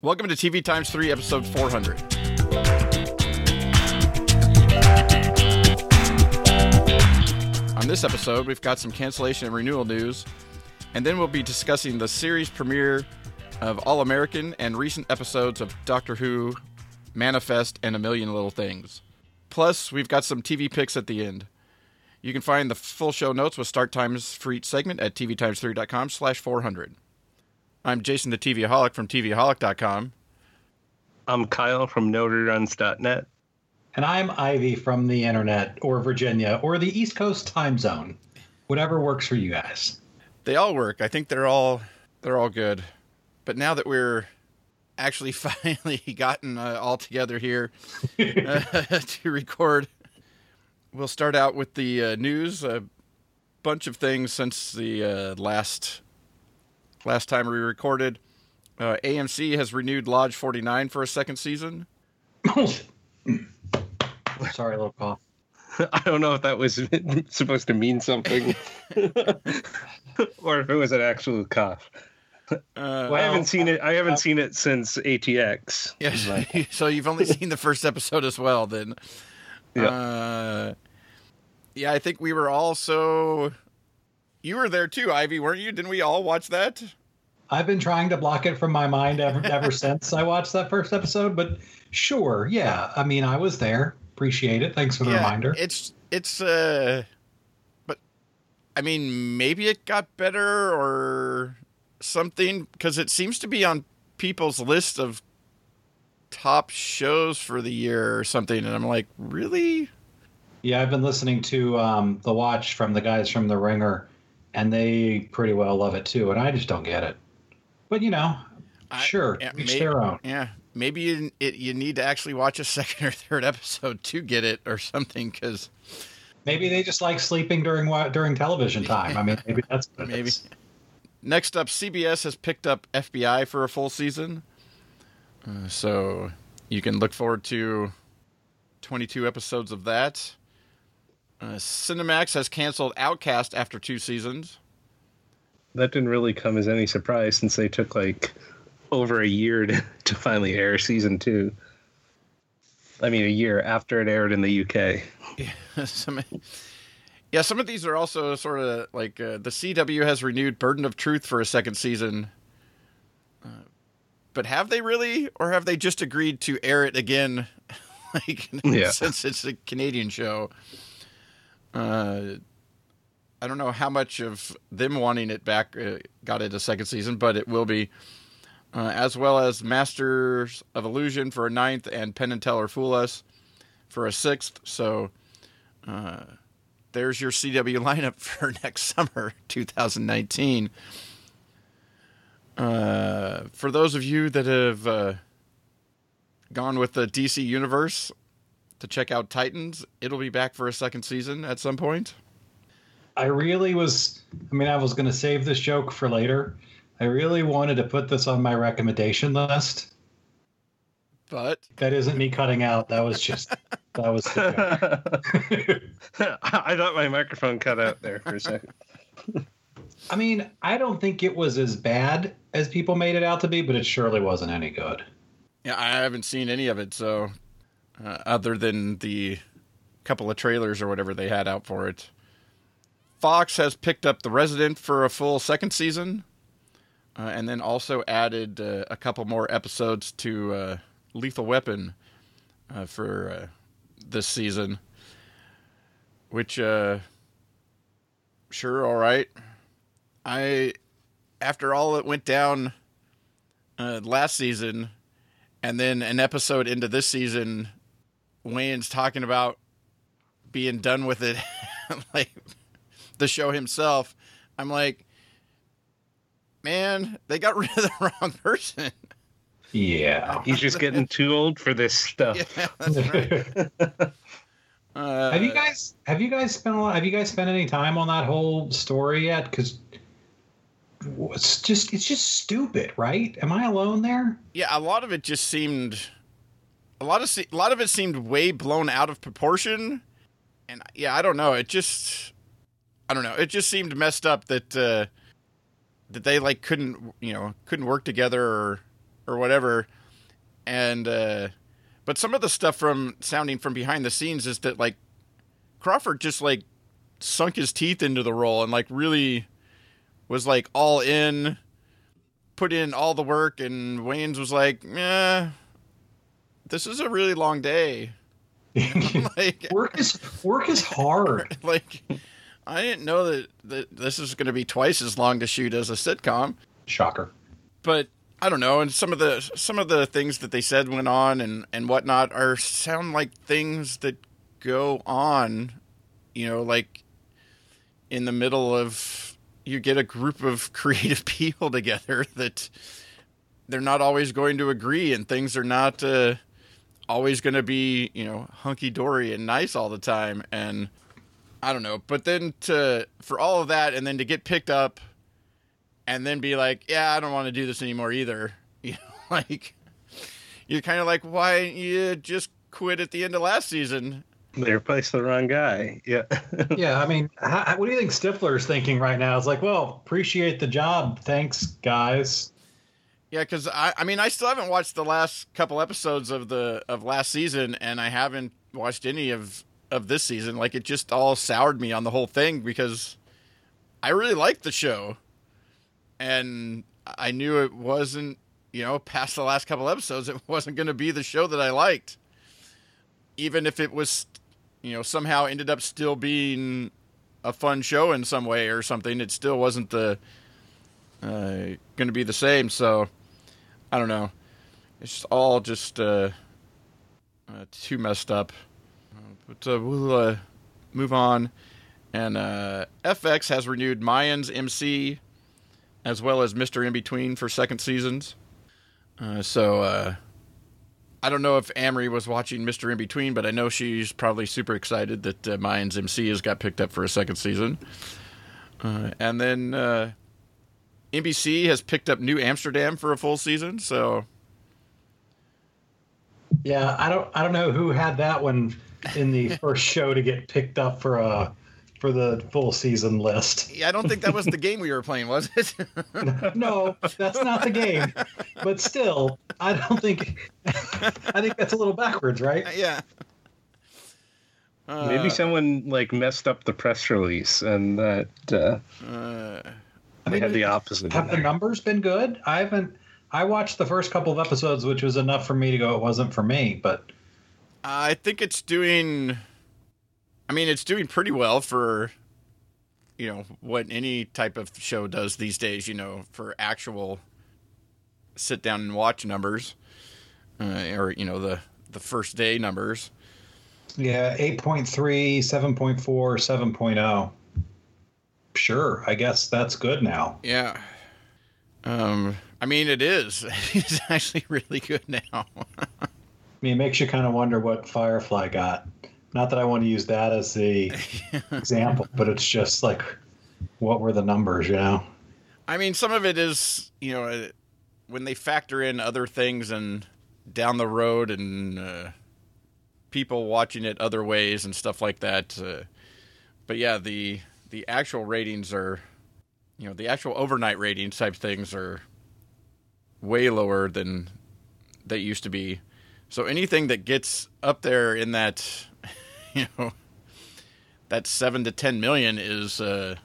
Welcome to TV Times 3, episode 400. On this episode, we've got some cancellation and renewal news, and then we'll be discussing the series premiere of All American and recent episodes of Doctor Who, Manifest, and A Million Little Things. Plus, we've got some TV picks at the end. You can find the full show notes with start times for each segment at tvtimes3.com slash 400. I'm Jason the TVaholic from TVaholic.com. I'm Kyle from NoReruns.net. And I'm Ivey from the internet or Virginia or the East Coast time zone. Whatever works for you guys. They all work. I think they're all they're all good. But now that we're actually finally gotten uh, all together here uh, to record, we'll start out with the uh, news. A bunch of things since the uh, last last time we recorded. Uh, AMC has renewed Lodge 49 for a second season. Sorry, little cough. I don't know if that was supposed to mean something or if it was an actual cough. Uh, well, I haven't seen it. I haven't uh, seen it since ATX. Yes, so you've only seen the first episode as well. Then, yeah, uh, yeah. I think we were also. You were there too, Ivey, weren't you? Didn't we all watch that? I've been trying to block it from my mind ever ever since I watched that first episode. But sure, yeah. I mean, I was there. Appreciate it. Thanks for the yeah, reminder. It's it's uh, but I mean, maybe it got better or something because it seems to be on people's list of top shows for the year or something, and I'm like, really? Yeah, I've been listening to um, the Watch from the guys from The Ringer, and they pretty well love it too, and I just don't get it. But you know, I, sure, yeah, each maybe, their own. Yeah, maybe you it, you need to actually watch a second or third episode to get it or something because maybe they just like sleeping during during television time. I mean, maybe that's maybe. Next up, CBS has picked up FBI for a full season, uh, so you can look forward to 22 episodes of that. Uh, Cinemax has canceled Outcast after two seasons that didn't really come as any surprise since they took like over a year to, to finally air season two. I mean, a year after it aired in the UK. Yeah, some, yeah, some of these are also sort of like uh, the CW has renewed Burden of Truth for a second season. Uh, but have they really, or have they just agreed to air it again? like, yeah. since it's a Canadian show. Uh, I don't know how much of them wanting it back uh, got it a second season, but it will be. Uh, as well as Masters of Illusion for a ninth and Penn and Teller Fool Us for a sixth. So uh, there's your CW lineup for next summer, 2019. Uh, for those of you that have uh, gone with the DC Universe to check out Titans, it'll be back for a second season at some point. I really was. I mean, I was going to save this joke for later. I really wanted to put this on my recommendation list. But that isn't me cutting out. That was just that was. I thought my microphone cut out there for a second. I mean, I don't think it was as bad as people made it out to be, but it surely wasn't any good. Yeah, I haven't seen any of it, so uh, other than the couple of trailers or whatever they had out for it. Fox has picked up The Resident for a full second season, uh, and then also added uh, a couple more episodes to uh, Lethal Weapon uh, for uh, this season. Which, uh, sure, all right. I, after all that went down last season, and then an episode into this season, Wayne's talking about being done with it, like the show himself, I'm like, man, they got rid of the wrong person. Yeah, he's just getting too old for this stuff. Yeah, that's right. uh, have you guys have you guys spent a lot, have you guys spent any time on that whole story yet? Because it's just it's just stupid, right? Am I alone there? Yeah, a lot of it just seemed a lot of a lot of it seemed way blown out of proportion, and yeah, I don't know. It just I don't know. It just seemed messed up that uh, that they like couldn't you know couldn't work together or or whatever. And uh, but some of the stuff from sounding from behind the scenes is that like Crawford just like sunk his teeth into the role and like really was like all in, put in all the work, and Wayans was like, "Yeah, this is a really long day." like work is work is hard. like I didn't know that, that this is going to be twice as long to shoot as a sitcom. Shocker. But I don't know, and some of the some of the things that they said went on and and whatnot are sound like things that go on, you know, like in the middle of you get a group of creative people together that they're not always going to agree and things are not uh, always going to be you know hunky dory and nice all the time and I don't know, but then to for all of that and then to get picked up and then be like, yeah, I don't want to do this anymore either. You know, like you're kind of like, why you just quit at the end of last season? They replaced the wrong guy. Yeah. yeah. I mean, how, what do you think Stifler's thinking right now? It's like, well, appreciate the job. Thanks, guys. Yeah, because I, I mean, I still haven't watched the last couple episodes of the of last season, and I haven't watched any of of this season. Like, it just all soured me on the whole thing because I really liked the show, and I knew it wasn't, you know, past the last couple episodes, it wasn't going to be the show that I liked, even if it was you know somehow ended up still being a fun show in some way or something, it still wasn't the uh, going to be the same. So I don't know. It's all just uh, uh, too messed up. But uh, we'll uh, move on. And uh, FX has renewed Mayans MC as well as Mr. In Between for second seasons. so I don't know if Amory was watching Mr. In Between, but I know she's probably super excited that uh, Mayans MC has got picked up for a second season. Uh, and then uh, NBC has picked up New Amsterdam for a full season. So, yeah, I don't, I don't know who had that one in the first show to get picked up for a for the full season list. Yeah, I don't think that was the game we were playing, was it? no, that's not the game. But still, I don't think I think that's a little backwards, right? Yeah. Uh, Maybe someone like messed up the press release and that uh, uh I mean, had the opposite. Have the numbers been good? I haven't I watched the first couple of episodes which was enough for me to go it wasn't for me, but I think it's doing I mean, it's doing pretty well for you know what any type of show does these days. You know, for actual sit down and watch numbers, uh, or you know the the first day numbers. Yeah, 8.3, 7.4, 7.0. Sure, I guess that's good now. Yeah. Um, I mean, it is. It's actually really good now. I mean, it makes you kind of wonder what Firefly got. Not that I want to use that as the example, but it's just like, what were the numbers, you know? I mean, some of it is, you know, uh, when they factor in other things and down the road and uh, people watching it other ways and stuff like that. Uh, but yeah, the the actual ratings are, you know, the actual overnight ratings type things are way lower than they used to be. So anything that gets up there in that you know that seven to ten million is uh,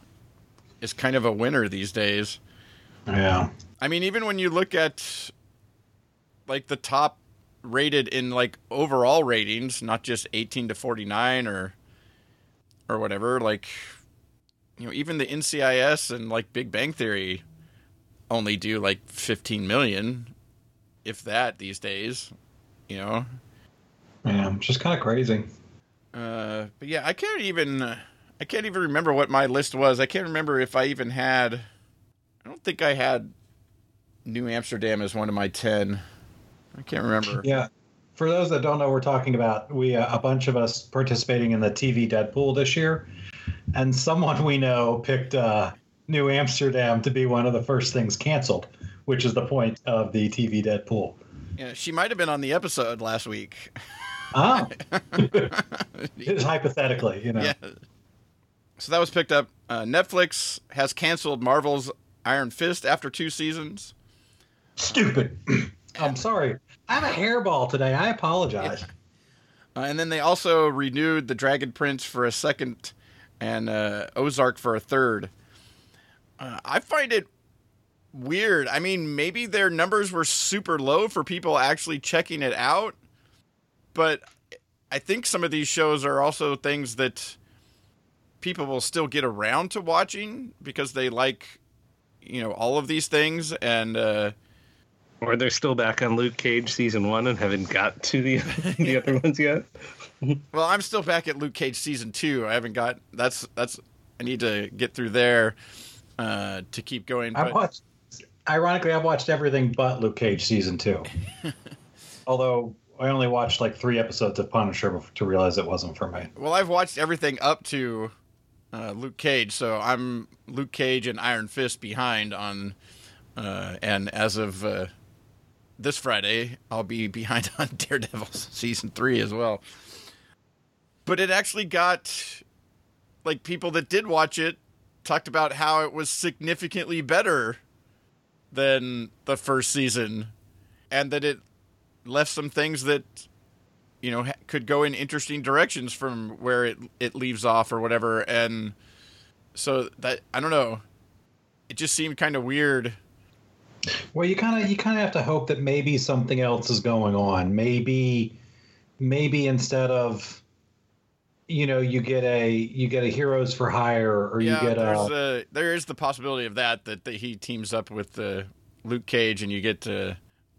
is kind of a winner these days. Yeah, I mean, even when you look at like the top rated in like overall ratings, not just eighteen to forty nine or or whatever, like you know, even the NCIS and like Big Bang Theory only do like fifteen million, if that these days. You know. Yeah, just kind of crazy. Uh, but yeah, I can't even uh, I can't even remember what my list was. I can't remember if I even had. I don't think I had New Amsterdam as one of my ten. I can't remember. Yeah, for those that don't know, we're talking about we uh, a bunch of us participating in the TV Deadpool this year, and someone we know picked uh, New Amsterdam to be one of the first things canceled, which is the point of the TV Deadpool. Yeah, she might have been on the episode last week. Ah, just hypothetically, you know. Yeah. So that was picked up. Uh, Netflix has canceled Marvel's Iron Fist after two seasons. Stupid. I'm sorry. I have a hairball today. I apologize. Uh, and then they also renewed the Dragon Prince for a second and uh, Ozark for a third. Uh, I find it weird. I mean, maybe their numbers were super low for people actually checking it out, but I think some of these shows are also things that people will still get around to watching because they like, you know, all of these things and. Uh, or they're still back on Luke Cage season one and haven't got to the the other ones yet. well, I'm still back at Luke Cage season two. I haven't got that's that's I need to get through there uh, to keep going. I watched. Ironically, I've watched everything but Luke Cage season two. Although I only watched like three episodes of Punisher to realize it wasn't for me. Well, I've watched everything up to uh, Luke Cage, so I'm Luke Cage and Iron Fist behind on, uh, and as of uh, this Friday, I'll be behind on Daredevil season three as well. But it actually got like people that did watch it talked about how it was significantly better than the first season, and that it left some things that you know could go in interesting directions from where it it leaves off or whatever. And so that I don't know. It just seemed kind of weird. Well, you kind of you kind of have to hope that maybe something else is going on. Maybe maybe instead of you know you get a you get a heroes for hire or yeah, you get there's a, a there is the possibility of that that, that he teams up with uh, Luke Cage and you get to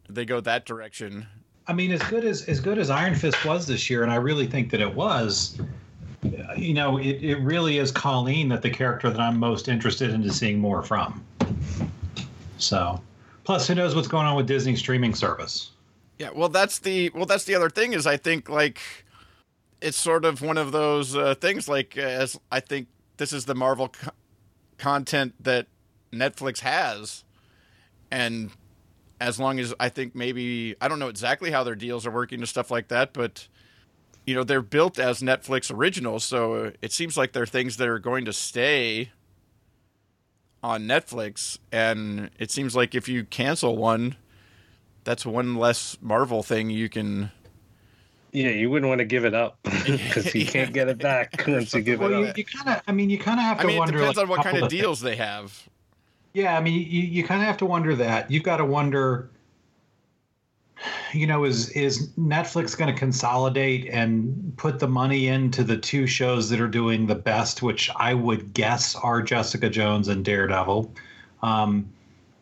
they go that direction. I mean, as good as as good as Iron Fist was this year, and I really think that it was. You know, it, it really is Colleen that the character that I'm most interested in seeing more from. So Plus, who knows what's going on with Disney streaming service? Yeah, well, that's the well, that's the other thing is I think like it's sort of one of those uh, things like as I think this is the Marvel co- content that Netflix has, and as long as I think maybe I don't know exactly how their deals are working and stuff like that, but you know they're built as Netflix originals, so it seems like they're things that are going to stay on Netflix, and it seems like if you cancel one, that's one less Marvel thing you can. Yeah, you wouldn't want to give it up because you can't get it back once you give well, it you, up. You kind of, I mean, you kind of have to I mean, wonder. it depends like, on what kind of of deals they have. Yeah, I mean, you, you kind of have to wonder that. You've got to wonder you know, is is Netflix going to consolidate and put the money into the two shows that are doing the best, which I would guess are Jessica Jones and Daredevil, um,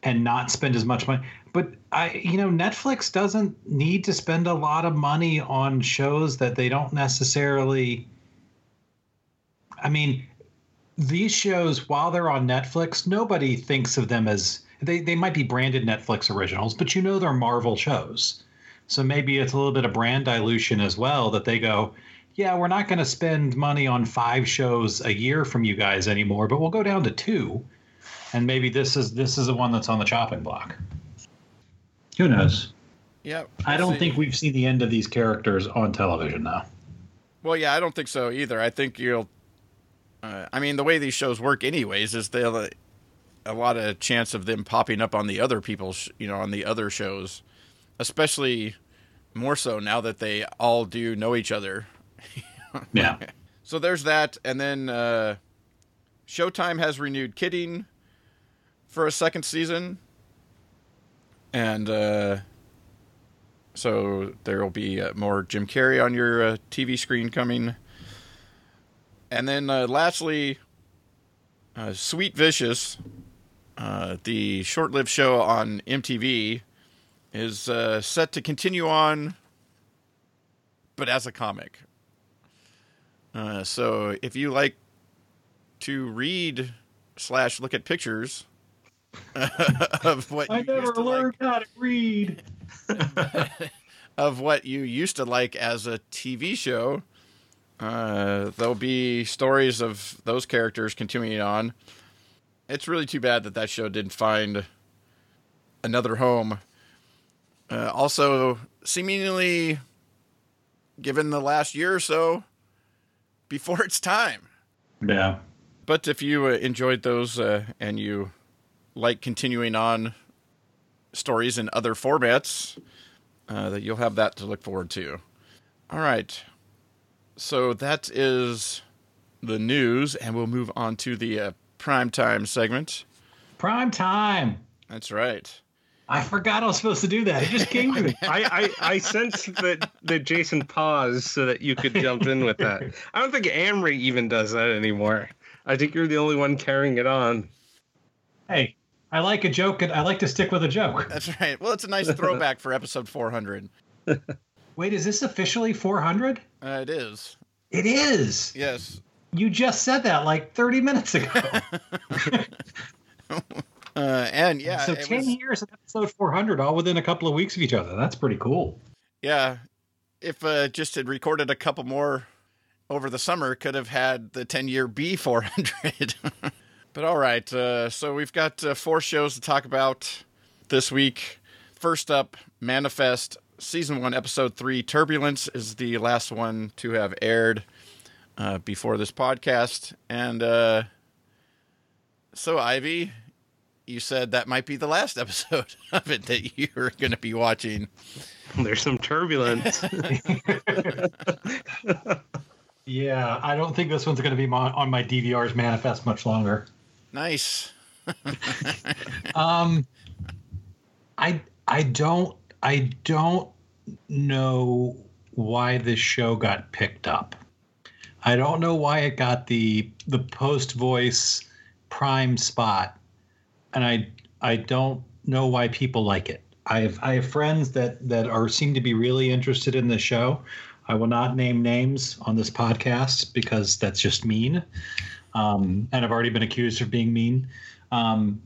and not spend as much money? But I, you know, Netflix doesn't need to spend a lot of money on shows that they don't necessarily. I mean, these shows, while they're on Netflix, nobody thinks of them as they, they might be branded Netflix originals, but you know they're Marvel shows. So maybe it's a little bit of brand dilution as well that they go, yeah, we're not going to spend money on five shows a year from you guys anymore, but we'll go down to two, and maybe this is this is the one that's on the chopping block. Who knows? Yeah, I don't see. think we've seen the end of these characters on television now. Well, yeah, I don't think so either. I think you'll. Uh, I mean, the way these shows work, anyways, is they'll a lot of chance of them popping up on the other people's, you know, on the other shows, especially more so now that they all do know each other. yeah. So there's that, and then uh, Showtime has renewed Kidding for a second season, and uh, so there will be uh, more Jim Carrey on your uh, TV screen coming. And then uh, lastly, uh, Sweet Vicious uh, the short lived show on MTV is set to continue on, but as a comic. So if you like to read slash look at pictures of what I never learned like, how to read of what you used to like as a TV show, uh, there'll be stories of those characters continuing on it's really too bad that that show didn't find another home. Uh, also, seemingly, given the last year or so, before its time. Yeah. But if you uh, enjoyed those uh, and you like continuing on stories in other formats, uh, that you'll have that to look forward to. All right. So that is the news, and we'll move on to the uh, prime time segment. Prime time. That's right. I forgot I was supposed to do that. It just came to me. I, I, I sensed that, that Jason paused so that you could jump in with that. I don't think Amory even does that anymore. I think you're the only one carrying it on. Hey, I like a joke, and I like to stick with a joke. That's right. Well, it's a nice throwback for episode 400. Wait, is this officially 400? Uh, it is. It is. Yes. You just said that like 30 minutes ago. Uh, and yeah, so 10 was- years of episode 400, all within a couple of weeks of each other. That's pretty cool. yeah. If uh, just had recorded a couple more over the summer, could have had the 10 year B 400. But all right. Uh, so we've got uh, four shows to talk about this week. First up, Manifest Season 1, Episode 3 Turbulence is the last one to have aired uh, before this podcast. And uh, so, Ivey, you said that might be the last episode of it that you're going to be watching. There's some turbulence. Yeah, I don't think this one's going to be my, on my DVR's manifest much longer. Nice. Um, I I don't I don't know why this show got picked up. I don't know why it got the the post voice prime spot, and I I don't know why people like it. I have I have friends that that are seem to be really interested in the show. I will not name names on this podcast because that's just mean, um, and I've already been accused of being mean. Um,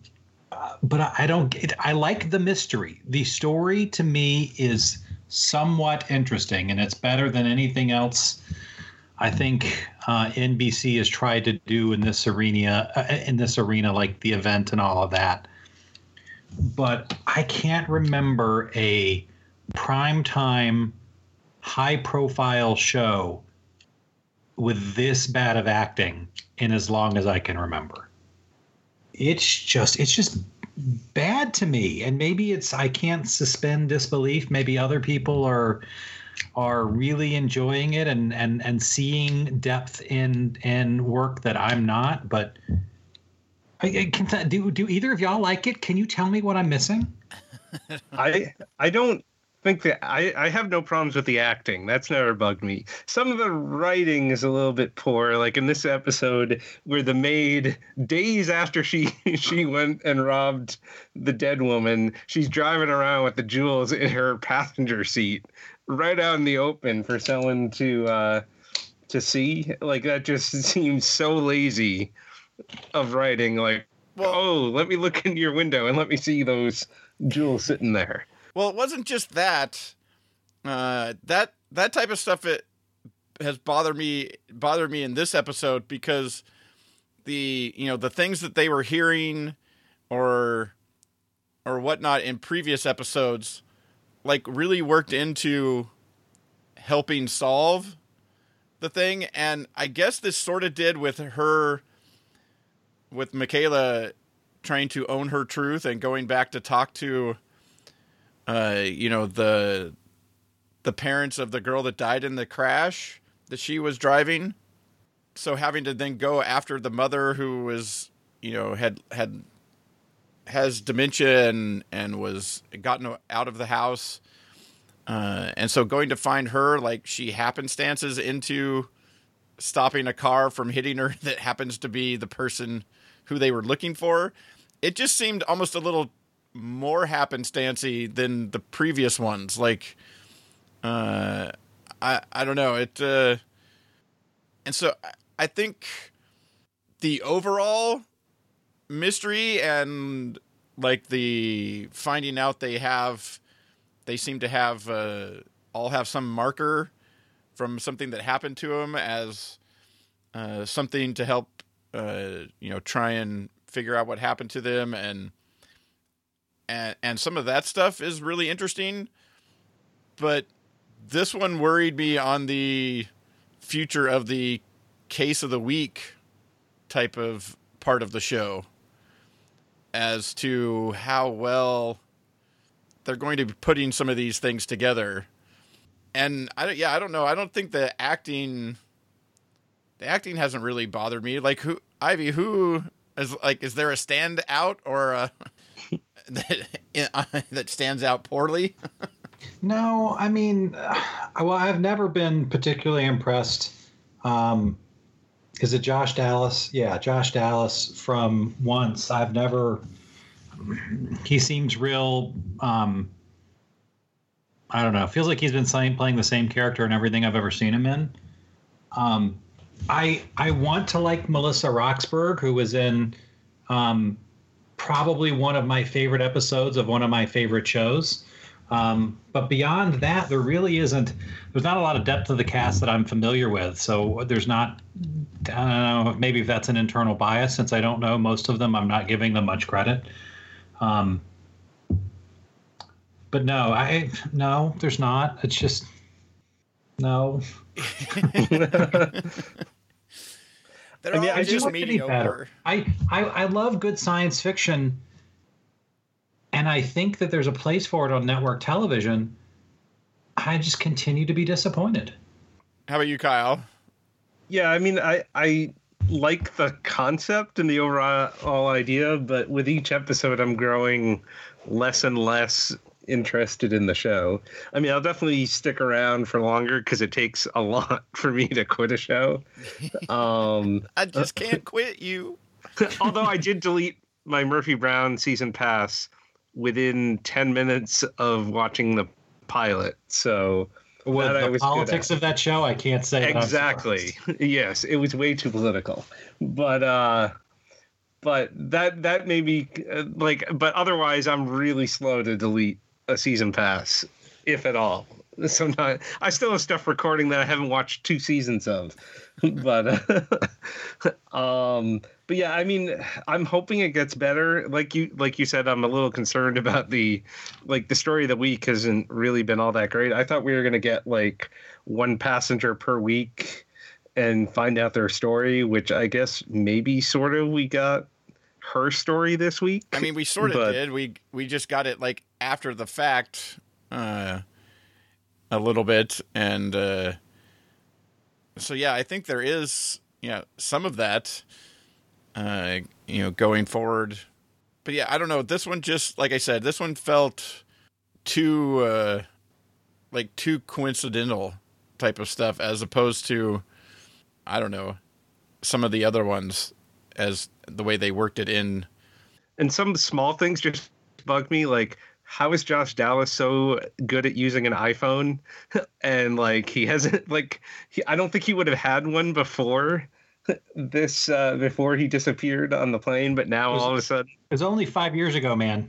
but I, I don't. It, I like the mystery. The story to me is somewhat interesting, and it's better than anything else. I think uh, NBC has tried to do in this arena, uh, in this arena, like the event and all of that. But I can't remember a primetime, high-profile show with this bad of acting in as long as I can remember. It's just it's just bad to me. And maybe it's i can't suspend disbelief. Maybe other people are are really enjoying it and and and seeing depth in in work that i'm not. But I, I can th- do do either of y'all like it? Can you tell me what i'm missing? I I don't think that I, I have no problems with the acting. That's never bugged me. Some of the writing is a little bit poor. Like in this episode where the maid, days after she she went and robbed the dead woman, she's driving around with the jewels in her passenger seat, right out in the open for someone to uh to see. Like that just seems so lazy of writing. Like, Well- oh, let me look into your window and let me see those jewels sitting there. Well, it wasn't just that. Uh, that that type of stuff it has bothered me bothered me in this episode because the you know the things that they were hearing or or whatnot in previous episodes like really worked into helping solve the thing and i guess this sort of did with her with michaela trying to own her truth and going back to talk to uh, you know the the parents of the girl that died in the crash that she was driving. So having to then go after the mother who was, you know, had had has dementia and and was gotten out of the house, uh, and so going to find her like she happenstances into stopping a car from hitting her that happens to be the person who they were looking for. It just seemed almost a little more happenstancy than the previous ones. Like, uh, I I don't know it, uh, and so I- I think the overall mystery and like the finding out they have, they seem to have uh, all have some marker from something that happened to them as uh, something to help uh, you know try and figure out what happened to them and and and some of that stuff is really interesting but this one worried me on the future of the case of the week type of part of the show as to how well they're going to be putting some of these things together. And I yeah, I don't know. I don't think the acting, the acting hasn't really bothered me. Like who, Ivey, who is like, is there a standout or a, that, that stands out poorly? No, I mean, uh, well, I've never been particularly impressed. Um, is it Josh Dallas? Yeah, Josh Dallas from Once. I've never. He seems real. Um, I don't know. Feels like he's been playing the same character in everything I've ever seen him in. Um, I I want to like Melissa Roxburgh, who was in um, probably one of my favorite episodes of one of my favorite shows. Um, but beyond that, there really isn't. There's not a lot of depth to the cast that I'm familiar with. So there's not. I don't know. Maybe if that's an internal bias, since I don't know most of them, I'm not giving them much credit. Um, but no, I no, there's not. It's just no. They're I mean, all I just just want it to be mediocre. better. I, I I love good science fiction, and I think that there's a place for it on network television. I just continue to be disappointed. How about you, Kyle? Yeah, I mean, I I like the concept and the overall idea, but with each episode, I'm growing less and less interested in the show. I mean, I'll definitely stick around for longer because it takes a lot for me to quit a show. Um, I just can't quit you. although I did delete my Murphy Brown season pass within 10 minutes of watching the pilot. So With That I the was politics of that show, I can't say exactly yes it was way too political but uh but that that made me uh, like but otherwise i'm really slow to delete a season pass if at all. Sometimes i still have stuff recording that i haven't watched two seasons of but uh, um but yeah i mean i'm hoping it gets better. Like you like you said i'm a little concerned about the like the story of the week hasn't really been all that great. I thought we were going to get like one passenger per week and find out their story which i guess maybe sort of we got her story this week. I mean, we sort of But- did. We we just got it like after the fact, uh, a little bit, and uh, so yeah, I think there is yeah some of that, uh, you know, going forward. But yeah, I don't know. This one just like I said, this one felt too uh, like too coincidental type of stuff as opposed to I don't know some of the other ones as the way they worked it in and some small things just bug me like how is josh dallas so good at using an iphone and like he hasn't like he, i don't think he would have had one before this uh before he disappeared on the plane but now Was- all of a sudden It was only five years ago, man.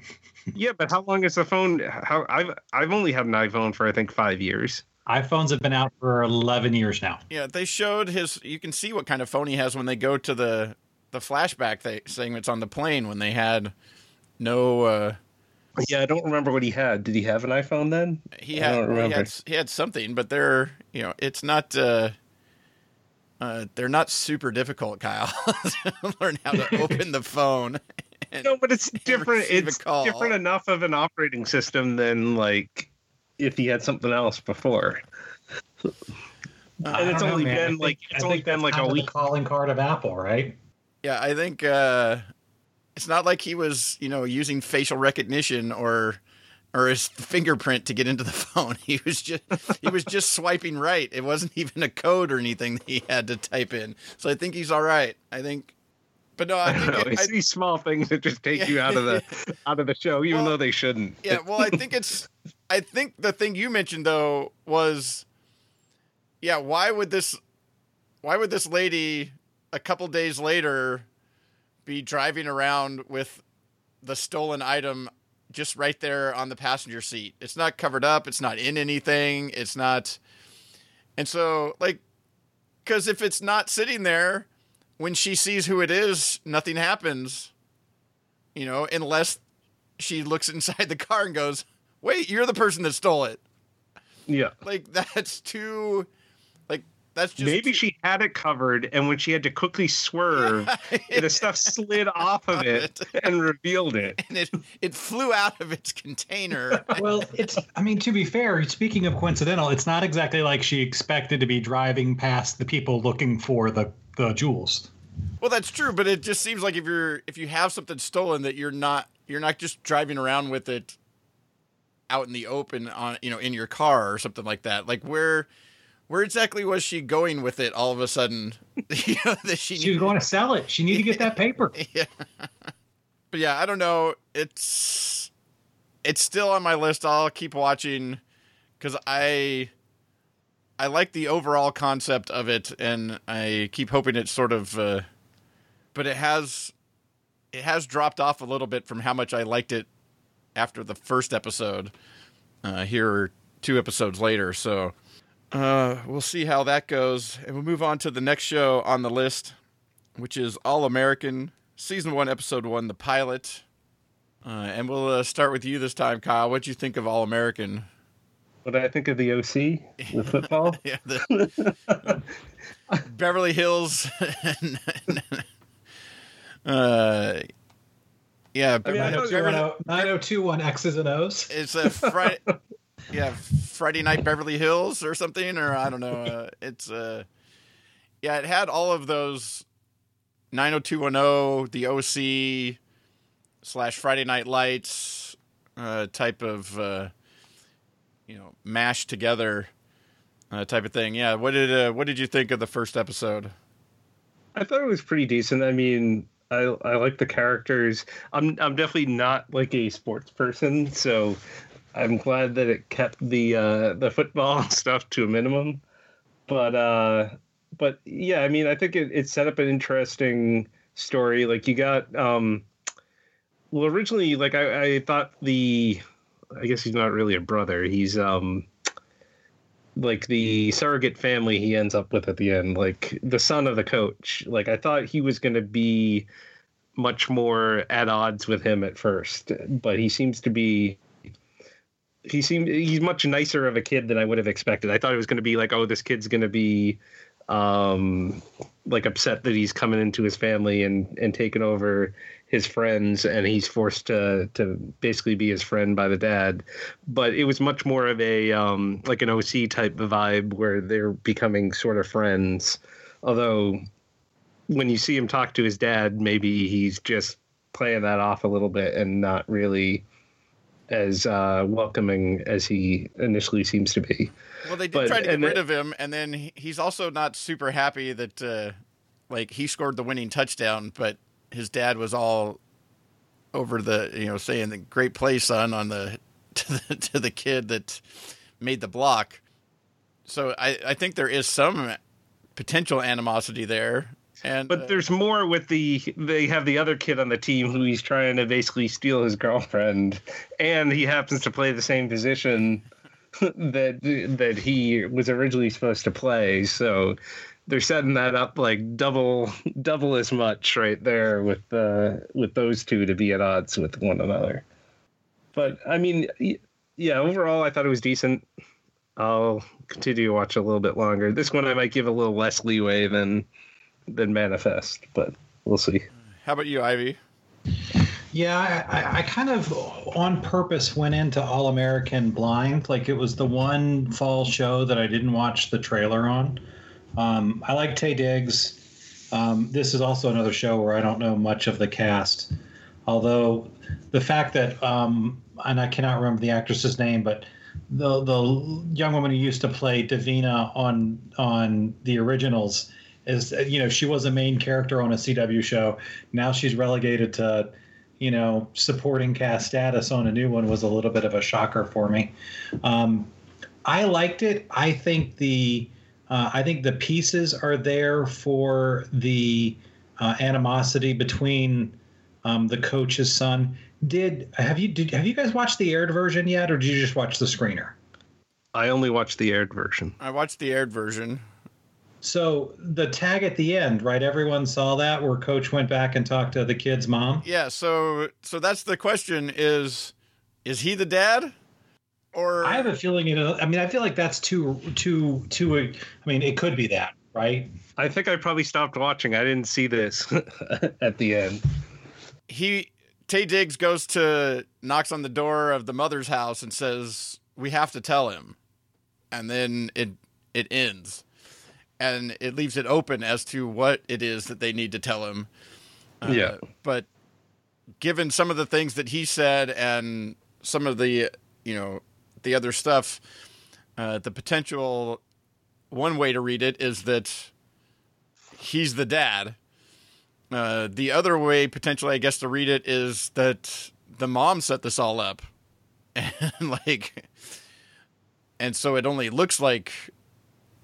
yeah but how long is the phone how i've i've only had an iphone for i think five years iPhones have been out for 11 years now. Yeah, they showed his. You can see what kind of phone he has when they go to the the flashback they, segments on the plane when they had no. Uh, yeah i don't remember what he had did he have an iphone then he I had don't he had he had something, but they're you know it's not. Uh, uh, they're not super difficult, Kyle. to learn how to open the phone. And, no but it's different it's different enough of an operating system than like if he had something else before I and it's don't know, only man. I been think- like I it's only been like a week calling card of Apple, right? Yeah, I think uh, it's not like he was, you know, using facial recognition or or his fingerprint to get into the phone. He was just he was just swiping right. It wasn't even a code or anything that he had to type in. So I think he's all right. I think, but no, I I don't think know. it, I, these small things that just take you out of the out of the show, even Well, though they shouldn't. yeah. Well, I think it's. I think the thing you mentioned though was, yeah. Why would this? Why would this lady a couple days later be driving around with the stolen item just right there on the passenger seat? It's not covered up. It's not in anything. It's not. And so, like, because if it's not sitting there when she sees who it is, nothing happens. You know, unless she looks inside the car and goes, "Wait, you're the person that stole it." Yeah, Like that's too that's just maybe she had it covered, and when she had to quickly swerve, the stuff slid off of it and revealed it. and it it flew out of its container. well, it's. I mean, to be fair, speaking of coincidental, it's not exactly like she expected to be driving past the people looking for the the jewels. Well, that's true, but it just seems like if you're if you have something stolen that you're not you're not just driving around with it out in the open on you know in your car or something like that. Like where where exactly was she going with it all of a sudden? you know, that she, She was going to sell it. She needed to get that paper. yeah. But yeah, I don't know. It's it's still on my list. I'll keep watching because I I like the overall concept of it, and I keep hoping it's sort of. Uh, but it has it has dropped off a little bit from how much I liked it after the first episode. Uh, here, two episodes later, so uh, we'll see how that goes, and we'll move on to the next show on the list, which is All American season one, episode one, the pilot. Uh, and we'll uh, start with you this time, Kyle. What do you think of All American? What did I think of the OC, the football? yeah, the Beverly Hills. uh, yeah, I mean, I thought- Beverly- 9021 X's and O's. it's a Friday. Yeah, Friday Night Beverly Hills or something, or I don't know. Uh, it's uh, yeah, it had all of those 90210, the OC slash Friday Night Lights uh, type of uh, you know mashed together uh, type of thing. Yeah, what did uh, what did you think of the first episode? I thought it was pretty decent. I mean, I I like the characters. I'm I'm definitely not like a sports person, so I'm glad that it kept the uh, the football stuff to a minimum. But uh, but yeah, I mean, I think it, it set up an interesting story. Like you got um, well, originally, like I, I thought the, I guess he's not really a brother. He's um, like the surrogate family he ends up with at the end, like the son of the coach. Like I thought he was going to be much more at odds with him at first, but he seems to be. He seemed he's much nicer of a kid than I would have expected. I thought it was going to be like, oh, this kid's going to be um like upset that he's coming into his family and and taking over his friends and he's forced to to basically be his friend by the dad but it was much more of a um like an OC type vibe where they're becoming sort of friends although when you see him talk to his dad maybe he's just playing that off a little bit and not really as uh welcoming as he initially seems to be Well, they did But- try to get rid the- of him, and then he's also not super happy that uh, like he scored the winning touchdown, but his dad was all over the you know saying the great play, son, on the to the, to the kid that made the block. So I, I think there is some potential animosity there, and But uh, there's more with the they have the other kid on the team who he's trying to basically steal his girlfriend, and he happens to play the same position that that he was originally supposed to play. So they're setting that up like double double as much right there with uh, with those two to be at odds with one another. But I mean, yeah, overall I thought it was decent. I'll continue to watch a little bit longer. This one I might give a little less leeway than than manifest, but we'll see. how about you, Ivey? Yeah, I, I- I kind of on purpose went into All American blind. Like it was the one fall show that I didn't watch the trailer on. Um, I like Taye Diggs. Um, this is also another show where I don't know much of the cast. Although the fact that, um, and I cannot remember the actress's name, but the the young woman who used to play Davina on on the originals is, you know, she was a main character on a CW show. Now she's relegated to you know, supporting cast status on a new one was a little bit of a shocker for me. Um, I liked it. I think the uh, I think the pieces are there for the uh, animosity between um, the coach's son. Did have you did have you guys watched the aired version yet, or did you just watch the screener? I only watched the aired version. I watched the aired version. So the tag at the end, right? Everyone saw that where Coach went back and talked to the kid's mom. Yeah, so so that's the question: is is he the dad? or I have a feeling it. I mean, I feel like that's too too too. I mean, it could be that, right? I think I probably stopped watching. I didn't see this at the end. he Taye Diggs goes to knocks on the door of the mother's house and says, "We have to tell him," and then it it ends, and it leaves it open as to what it is that they need to tell him. Uh, Yeah. but given some of the things that he said and some of the you know the other stuff, uh, the potential one way to read it is that he's the dad. Uh, the other way, potentially, I guess, to read it is that the mom set this all up, and like, and so it only looks like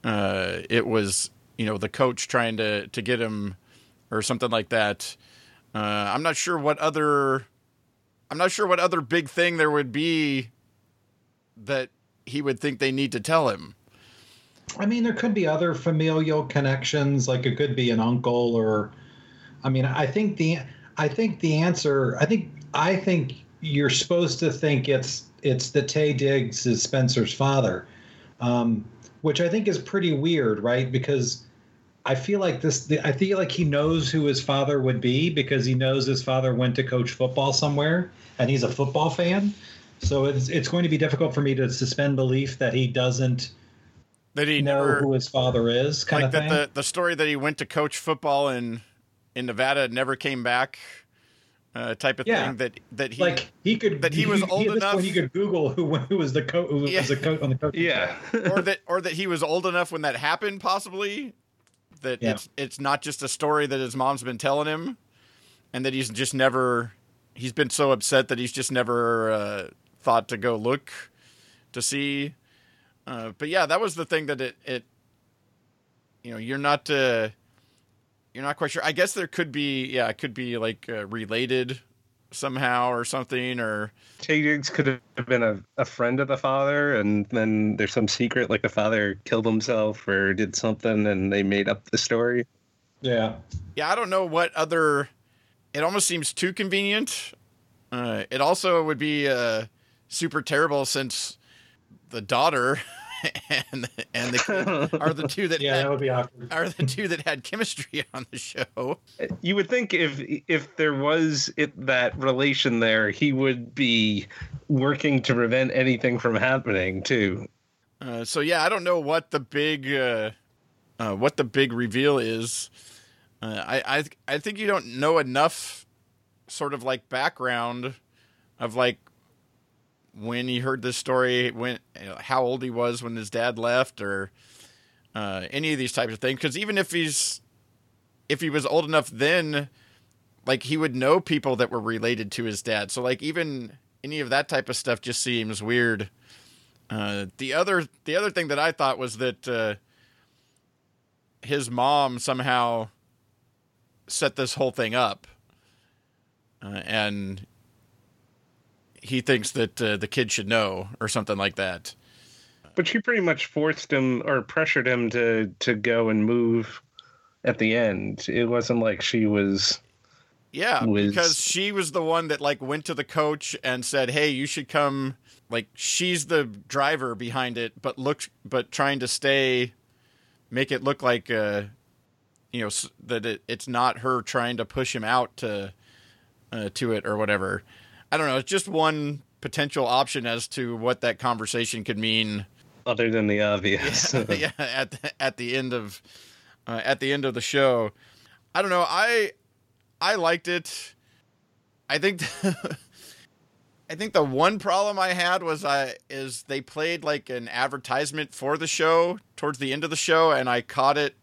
uh, it was, you know, the coach trying to to get him or something like that. Uh, I'm not sure what other, I'm not sure what other big thing there would be that he would think they need to tell him. I mean, there could be other familial connections, like it could be an uncle or. I mean, I think the I think the answer. I think I think you're supposed to think it's it's that Taye Diggs is Spencer's father, um, which I think is pretty weird, right? Because I feel like this. I feel like he knows who his father would be because he knows his father went to coach football somewhere, and he's a football fan. So it's it's going to be difficult for me to suspend belief that he doesn't That he know never who his father is, kind like of that thing. the the story that he went to coach football in in Nevada never came back, uh, type of Yeah. thing that that he like he could that he was old at this enough- he could Google who who was the coach who Yeah. was the coach on the coach. Yeah. or that or that he was old enough when that happened, possibly. That Yeah. it's it's not just a story that his mom's been telling him, and that he's just never he's been so upset that he's just never uh, thought to go look to see. Uh, but yeah, that was the thing that it it you know you're not uh, you're not quite sure. I guess there could be yeah it could be like uh, related somehow or something or Taye Diggs could have been a, a friend of the father, and then there's some secret like the father killed himself or did something, and they made up the story. yeah. Yeah, I don't know what other. It almost seems too convenient. Uh, it also would be uh, super terrible since the daughter and and the are the two that Yeah, had, that would be awkward. are the two that had chemistry on the show. You would think if if there was it that relation there, he would be working to prevent anything from happening too. Uh, so yeah, I don't know what the big uh, uh, what the big reveal is. Uh, I I I think you don't know enough, sort of like background, of like when he heard this story, when you know, how old he was when his dad left, or uh, any of these types of things. Because even if he's if he was old enough then, like he would know people that were related to his dad. So like even any of that type of stuff just seems weird. Uh, the other the other thing that I thought was that uh, his mom somehow set this whole thing up, uh, and he thinks that uh, the kid should know or something like that. But she pretty much forced him or pressured him to to go and move at the end. It wasn't like she was Yeah, Was- because she was the one that like went to the coach and said, "Hey, you should come." Like she's the driver behind it, but look, but trying to stay, make it look like, uh, you know, that it, it's not her trying to push him out to, uh, to it or whatever. I don't know. It's just one potential option as to what that conversation could mean. other than the obvious. yeah, at the, at the end of uh, at the end of the show. I don't know. I I liked it. I think I think the one problem I had was I is they played like an advertisement for the show towards the end of the show, and I caught it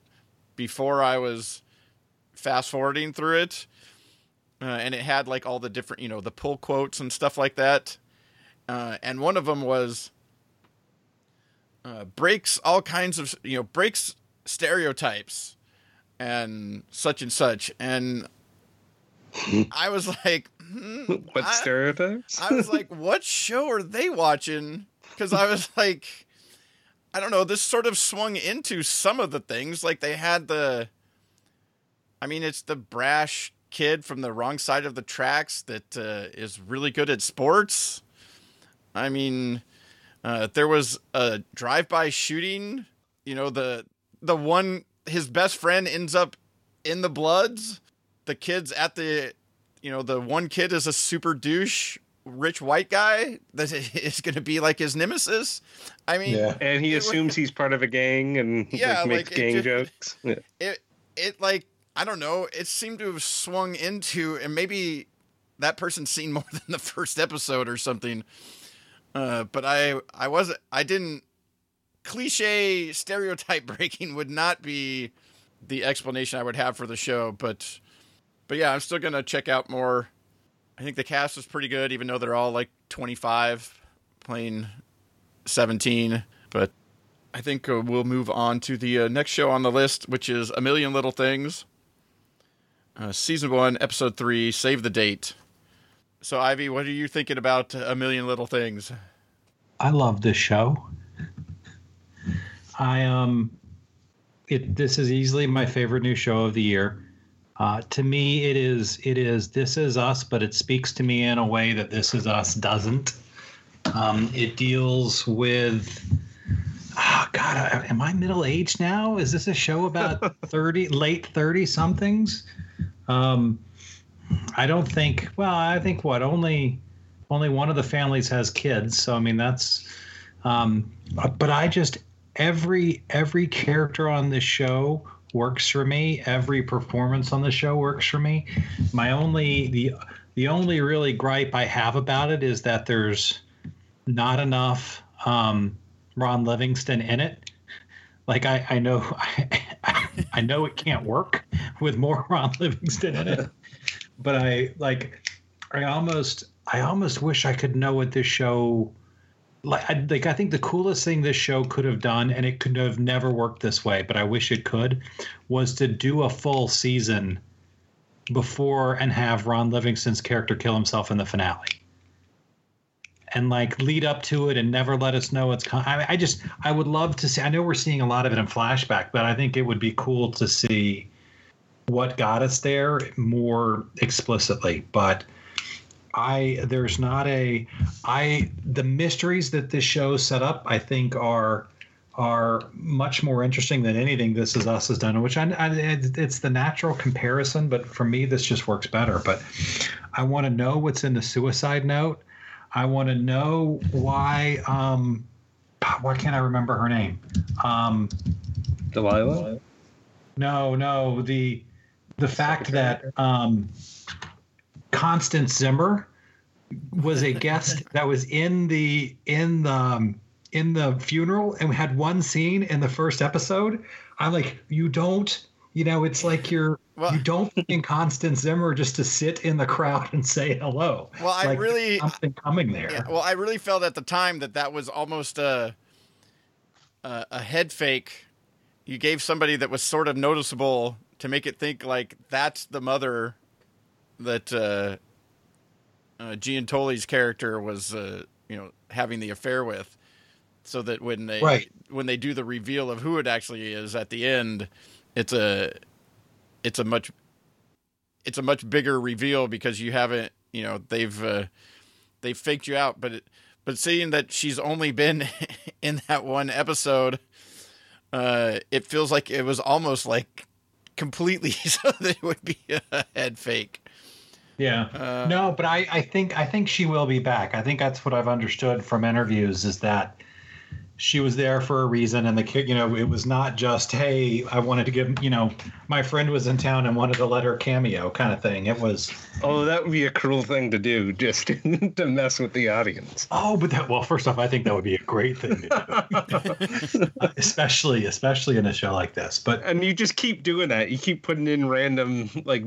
before I was fast forwarding through it, uh, and it had like all the different you know the pull quotes and stuff like that, uh, and one of them was uh, breaks all kinds of you know breaks stereotypes and such and such and i was like hmm, what I- stereotypes? I was like, what show are they watching? Because I was like, I don't know. This sort of swung into some of the things. Like they had the, I mean, it's the brash kid from the wrong side of the tracks that uh, is really good at sports. I mean, Uh, there was a drive-by shooting. You know the the one his best friend ends up in the Bloods. The kids at the you know the one kid is a super douche rich white guy that is going to be like his nemesis. I mean, Yeah. And he assumes he's part of a gang and Yeah, like, makes like, it gang just- jokes. Yeah. it it like I don't know. It seemed to have swung into, and maybe that person's seen more than the first episode or something. Uh, but I I wasn't I didn't cliche stereotype breaking would not be the explanation I would have for the show, but but yeah, I'm still gonna check out more. I think the cast was pretty good, even though they're all like 25 playing 17. But I think uh, we'll move on to the uh, next show on the list, which is A Million Little Things. Uh, season one, episode three, Save the Date. So, Ivey, what are you thinking about A Million Little Things? I love this show. I um, it this is easily my favorite new show of the year. Uh, to me, it is it is This Is Us, but it speaks to me in a way that This Is Us doesn't. Um, it deals with. Oh God, I- am I middle aged now? Is this a show about thirty, late thirty somethings? Um, I don't think. Well, I think what only only one of the families has kids so i mean that's um but i just every every character on this show works for me every performance on the show works for me my only the the only really gripe i have about it is that there's not enough um ron livingston in it. Like i i know i, I know it can't work with more ron livingston in it but i like i almost I almost wish I could know what this show like I, like I think the coolest thing this show could have done and it could have never worked this way but I wish it could was to do a full season before and have Ron Livingston's character kill himself in the finale and like lead up to it and never let us know what's coming. I, just I would love to see I know we're seeing a lot of it in flashback but I think it would be cool to see what got us there more explicitly but I there's not a I the mysteries that this show set up I think are are much more interesting than anything This Is Us has done, which I, I it's the natural comparison, but for me this just works better. But I want to know what's in the suicide note. I want to know why. Um, why can't I remember her name? Um, Delilah? no, no. The the fact that um, Constance Zimmer was a guest that was in the in the um, in the funeral and we had one scene in the first episode. I'm like, you don't, you know, it's like you're Well- you don't in Constance Zimmer just to sit in the crowd and say hello. Well, I Like, really- something coming there. Yeah, well, I really felt at the time that that was almost a a, a head fake. You gave somebody that was sort of noticeable to make it think like that's the mother that uh, uh, Giuntoli's character was, uh, you know, having the affair with, so that when they Right. when they do the reveal of who it actually is at the end, it's a it's a much it's a much bigger reveal because you haven't you know they've uh, they faked you out, but it, but seeing that she's only been in that one episode, uh, it feels like it was almost like completely so that it would be a head fake. Yeah. Uh, no, but I, I think I think she will be back. I think that's what I've understood from interviews is that she was there for a reason and the kid you know it was not just hey i wanted to give you know my friend was in town and wanted to let her cameo kind of thing it was Oh, that would be a cruel thing to do, just to mess with the audience. oh but that well first off i think that would be a great thing to do especially especially in a show like this but And you just keep doing that. You keep putting in random, like,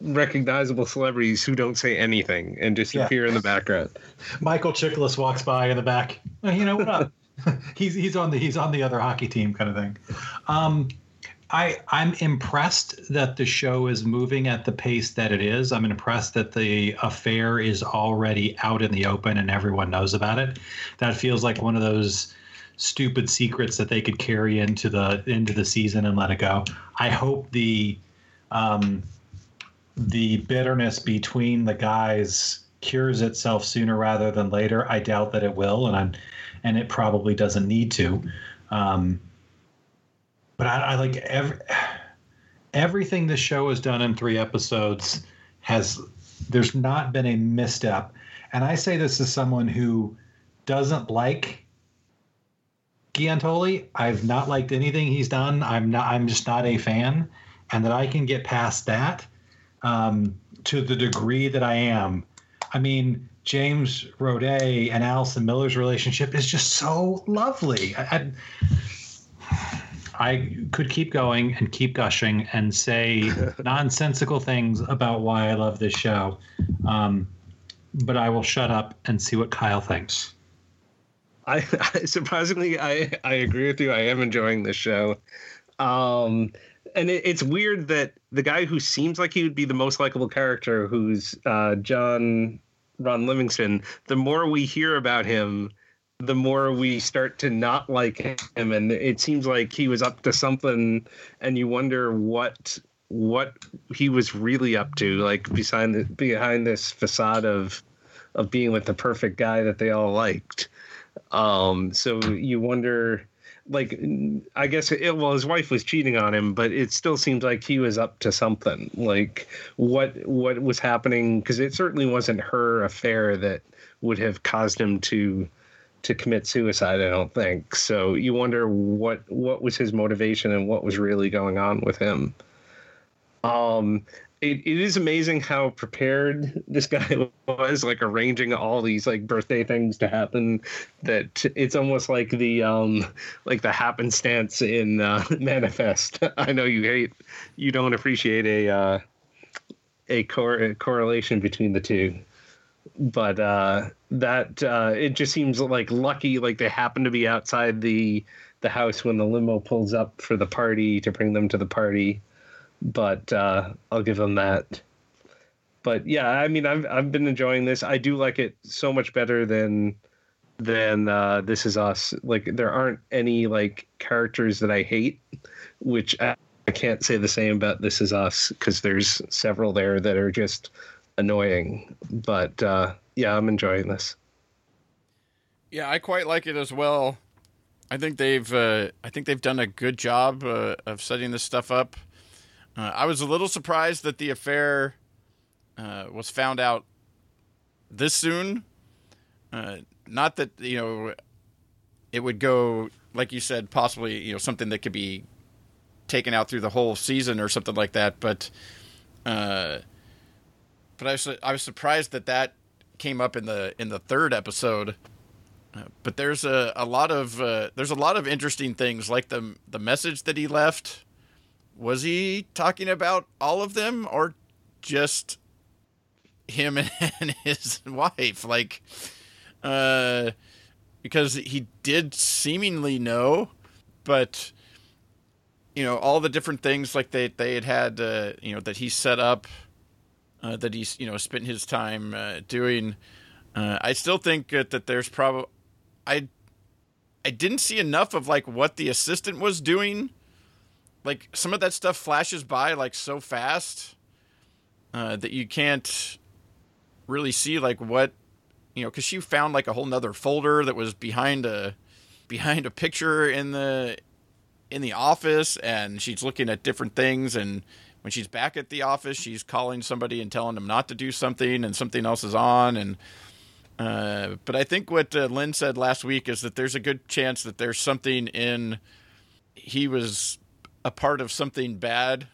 recognizable celebrities who don't say anything and just Yeah. appear in the background. michael chiklis walks by in the back "Oh, you know what up he's he's on the he's on the other hockey team kind of thing um I, I'm impressed that the show is moving at the pace that it is. I'm impressed that the affair is already out in the open and everyone knows about it. That feels like one of those stupid secrets that they could carry into the into the season and let it go. I hope the um, the bitterness between the guys cures itself sooner rather than later. I doubt that it will, and I'm and it probably doesn't need to. Um, but I, I like every everything the show has done in three episodes has there's not been a misstep and i say this as someone who doesn't like Giuntoli. I've not liked anything he's done. I'm not. I'm just not a fan, and that I can get past that um, to the degree that I am. I mean, James Roday and Allison Miller's relationship is just so lovely. I, I, I could keep going and keep gushing and say nonsensical things about why I love this show, um, but I will shut up and see what Kyle thinks. I, I surprisingly I I agree with you. I am enjoying this show. Um and it, it's weird that the guy who seems like he would be the most likable character, who's uh, John Ron Livingston, the more we hear about him, the more we start to not like him, and it seems like he was up to something, and you wonder what what he was really up to, like behind the, behind this facade of of being with the perfect guy that they all liked. Um, so you wonder, like, I guess, it, well, his wife was cheating on him, but it still seems like he was up to something. Like, what what was happening? Because it certainly wasn't her affair that would have caused him to to commit suicide. I don't think. So you wonder what what was his motivation and what was really going on with him. Um, it, it is amazing how prepared this guy was like arranging all these like birthday things to happen that it's almost like the um like the happenstance in uh, manifest. I know you hate you don't appreciate a uh a, cor- a correlation between the two but uh that uh it just seems like lucky like they happen to be outside the the house when the limo pulls up for the party to bring them to the party but uh, I'll give them that. But yeah, I mean, I've I've been enjoying this. I do like it so much better than than uh, This Is Us. Like there aren't any like characters that I hate, which I, I can't say the same about This Is Us because there's several there that are just annoying. But uh, yeah, I'm enjoying this. Yeah, I quite like it as well. I think they've uh, I think they've done a good job uh, of setting this stuff up. Uh, I was a little surprised that the affair uh, was found out this soon. Uh, not that you know it would go like you said, possibly you know something that could be taken out through the whole season or something like that. But uh, but I was I was surprised that that came up in the in the third episode. Uh, but there's a, a lot of there's a lot of interesting things like the the message that he left was he talking about all of them or just him and his wife? Like, uh, because he did seemingly know, but you know all the different things like they they had had uh, you know that he set up uh, that he's you know spent his time uh, doing. Uh, I still think that there's probably I I didn't see enough of like what the assistant was doing like some of that stuff flashes by like so fast uh, that you can't really see like what you know because she found like a whole nother folder that was behind a behind a picture in the in the office and she's looking at different things and when she's back at the office she's calling somebody and telling them not to do something and something else is on and uh, but I think what uh, Lynn said last week is that there's a good chance that there's something in he was a part of something bad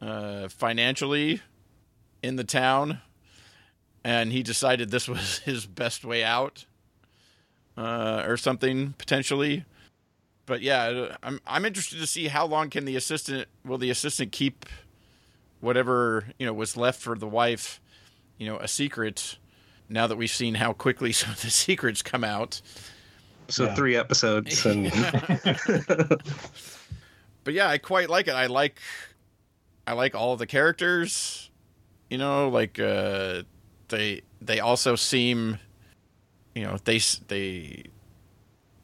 uh, financially in the town, and he decided this was his best way out, uh, or something potentially. But yeah, I'm I'm interested to see how long can the assistant will the assistant keep whatever you know was left for the wife, you know, a secret. Now that we've seen how quickly some of the secrets come out. So yeah. three episodes and but yeah, I quite like it. I like I like all the characters. You know, like uh, they they also seem, you know, they they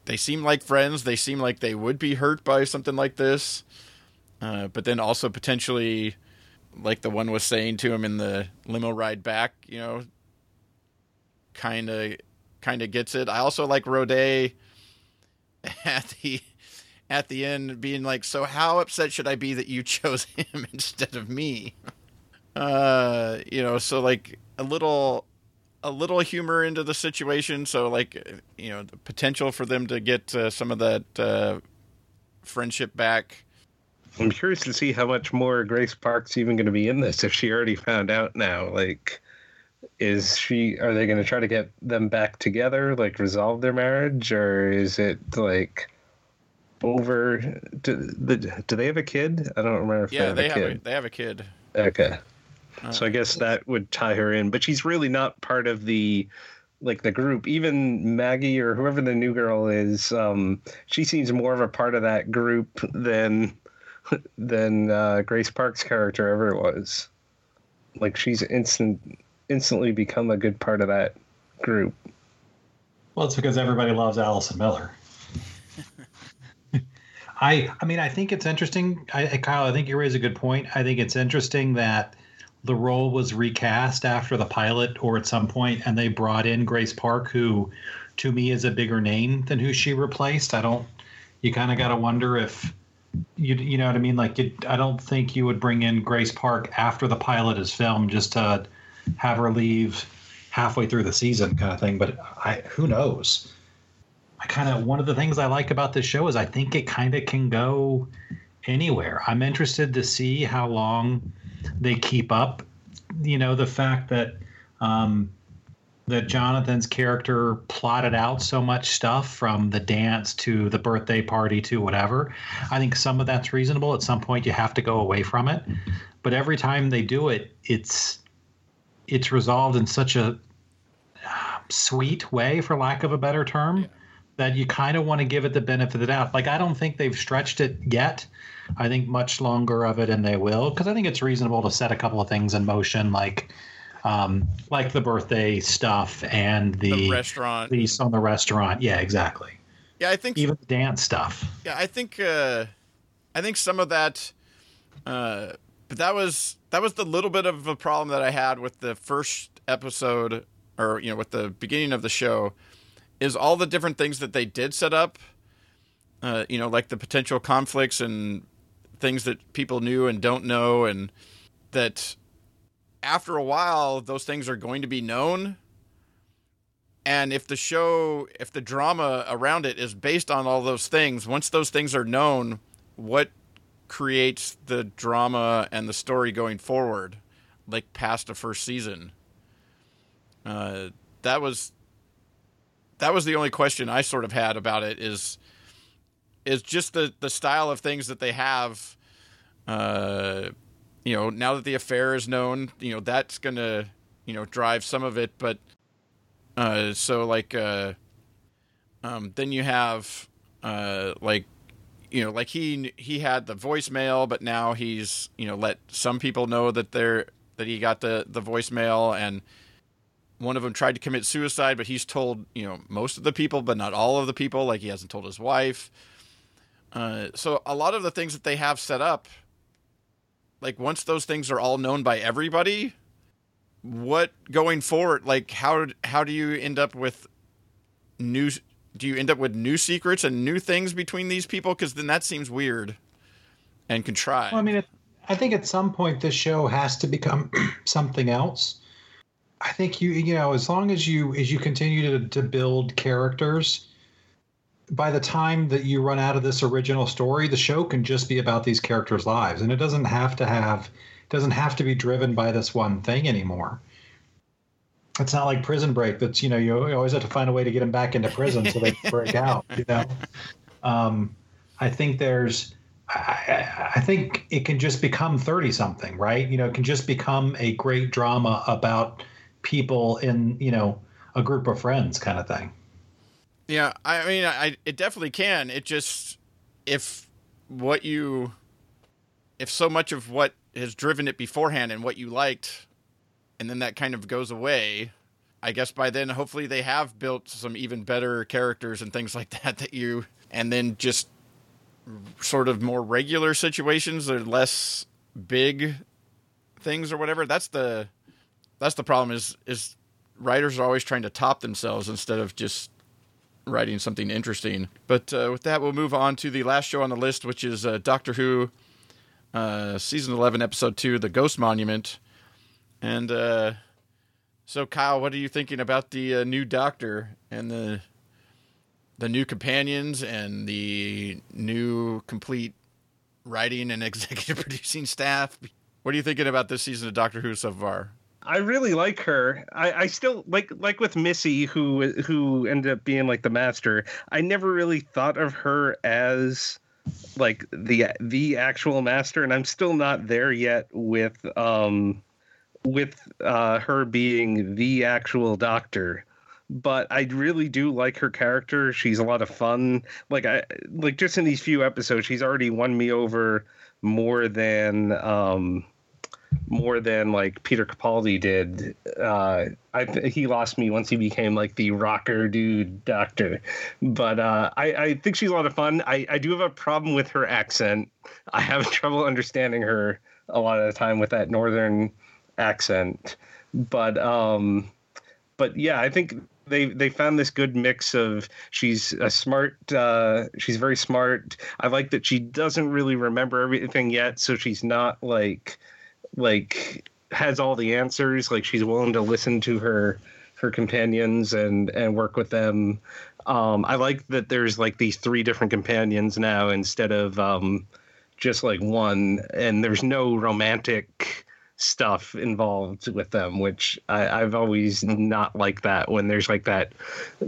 they seem like friends. They seem like they would be hurt by something like this, uh, but then also potentially, like the one was saying to him in the limo ride back, you know, kind of kind of gets it. I also like Roday at the at the end being like, "So how upset should I be that you chose him instead of me?" Uh, you know, so like a little a little humor into the situation, so like you know, the potential for them to get uh, some of that uh, friendship back. I'm curious to see how much more Grace Park's even going to be in this if she already found out now. Like, is she? Are they going to try to get them back together, like resolve their marriage, or is it like over? Do, the, do they have a kid? I don't remember if Yeah, they have they a have kid. a, they have a kid. Okay. Uh, So I guess that would tie her in, but she's really not part of the like the group. Even Maggie or whoever the new girl is, um, she seems more of a part of that group than than uh, Grace Park's character ever was. Like she's instant instantly become a good part of that group. Well, it's because everybody loves Allison Miller. I I mean I think it's interesting. I, Kyle, I think you raise a good point. I think it's interesting that the role was recast after the pilot or at some point, and they brought in Grace Park, who to me is a bigger name than who she replaced. I don't. You kind of got to wonder if you you know what I mean. Like you, I don't think you would bring in Grace Park after the pilot is filmed just to have her leave halfway through the season, kind of thing. But I who knows. I kind of one of the things I like about this show is I think it kind of can go anywhere. I'm interested to see how long they keep up. You know, the fact that um, that Jonathan's character plotted out so much stuff from the dance to the birthday party to whatever. I think some of that's reasonable. At some point, you have to go away from it. But every time they do it, it's it's resolved in such a uh, sweet way, for lack of a better term, that you kind of want to give it the benefit of the doubt. Like I don't think they've stretched it yet. I think much longer of it, and they will, because I think it's reasonable to set a couple of things in motion, like um, like the birthday stuff and The the, restaurant. lease on the restaurant. Yeah, exactly. Yeah, I think Even the dance stuff. Yeah, I think uh, I think some of that, uh, but that was that was the little bit of a problem that I had with the first episode, or you know, with the beginning of the show, is all the different things that they did set up. Uh, you know, like the potential conflicts and things that people knew and don't know, and that after a while, those things are going to be known. And if the show, if the drama around it is based on all those things, once those things are known, what creates the drama and the story going forward, like past the first season? Uh, that was that was the only question I sort of had about it. Is is just the the style of things that they have. Uh, you know, now that the affair is known, you know that's gonna you know drive some of it, but uh, so like uh, um, then you have uh, like you know like he he had the voicemail, but now he's you know let some people know that they're that he got the the voicemail and one of them tried to commit suicide, but he's told you know most of the people, but not all of the people. Like he hasn't told his wife. Uh, so a lot of the things that they have set up, like once those things are all known by everybody, what going forward? Like how how do you end up with new? Do you end up with new secrets and new things between these people? Because then that seems weird and contrived. Well, I mean, I think at some point this show has to become something else. I think you you know as long as you as you continue to to build characters, by the time that you run out of this original story, the show can just be about these characters' lives, and it doesn't have to have doesn't have to be driven by this one thing anymore. It's not like Prison Break. That's you know you always have to find a way to get them back into prison so they break out. You know, um, I think there's I, I think it can just become 30 something, right? You know, it can just become a great drama about people in, you know, a group of friends kind of thing. Yeah, I mean, I it definitely can. It just if what you if so much of what has driven it beforehand and what you liked, and then that kind of goes away. I guess by then, hopefully, they have built some even better characters and things like that. That you and then just sort of more regular situations or less big things or whatever. That's the that's the problem. Is is writers are always trying to top themselves instead of just writing something interesting. But uh, with that, we'll move on to the last show on the list, which is uh, Doctor Who, uh, season eleven, episode two, "The Ghost Monument." And uh, so, Kyle, what are you thinking about the uh, new Doctor and the the new companions and the new complete writing and executive producing staff? What are you thinking about this season of Doctor Who so far? I really like her. I, I still like like with Missy, who who ended up being like the master. I never really thought of her as like the the actual master, and I'm still not there yet with um with uh, her being the actual doctor. But I really do like her character. She's a lot of fun. Like I like just in these few episodes, she's already won me over more than um more than like Peter Capaldi did. Uh, I he lost me once he became like the rocker dude doctor, but uh, I, I think she's a lot of fun. I, I do have a problem with her accent. I have trouble understanding her a lot of the time with that northern accent, but um, but yeah, I think they they found this good mix of she's a smart uh, she's very smart. I like that she doesn't really remember everything yet, so she's not like like has all the answers like she's willing to listen to her her companions and and work with them. Um i like that there's like these three different companions now instead of um just like one and there's no romantic stuff involved with them which I, i've always not liked that when there's like that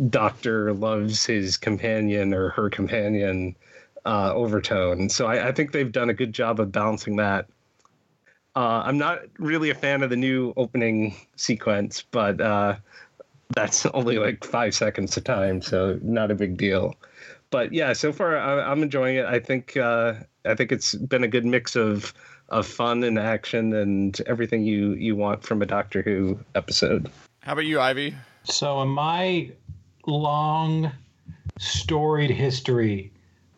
doctor loves his companion or her companion uh overtone. So I, I think they've done a good job of balancing that uh, I'm not really a fan of the new opening sequence, but uh, that's only like five seconds of time, so not a big deal. But yeah, so far I, am enjoying it. I think uh, I think it's been a good mix of of fun and action and everything you you want from a Doctor Who episode. How about you, Ivey? So, in my long, storied history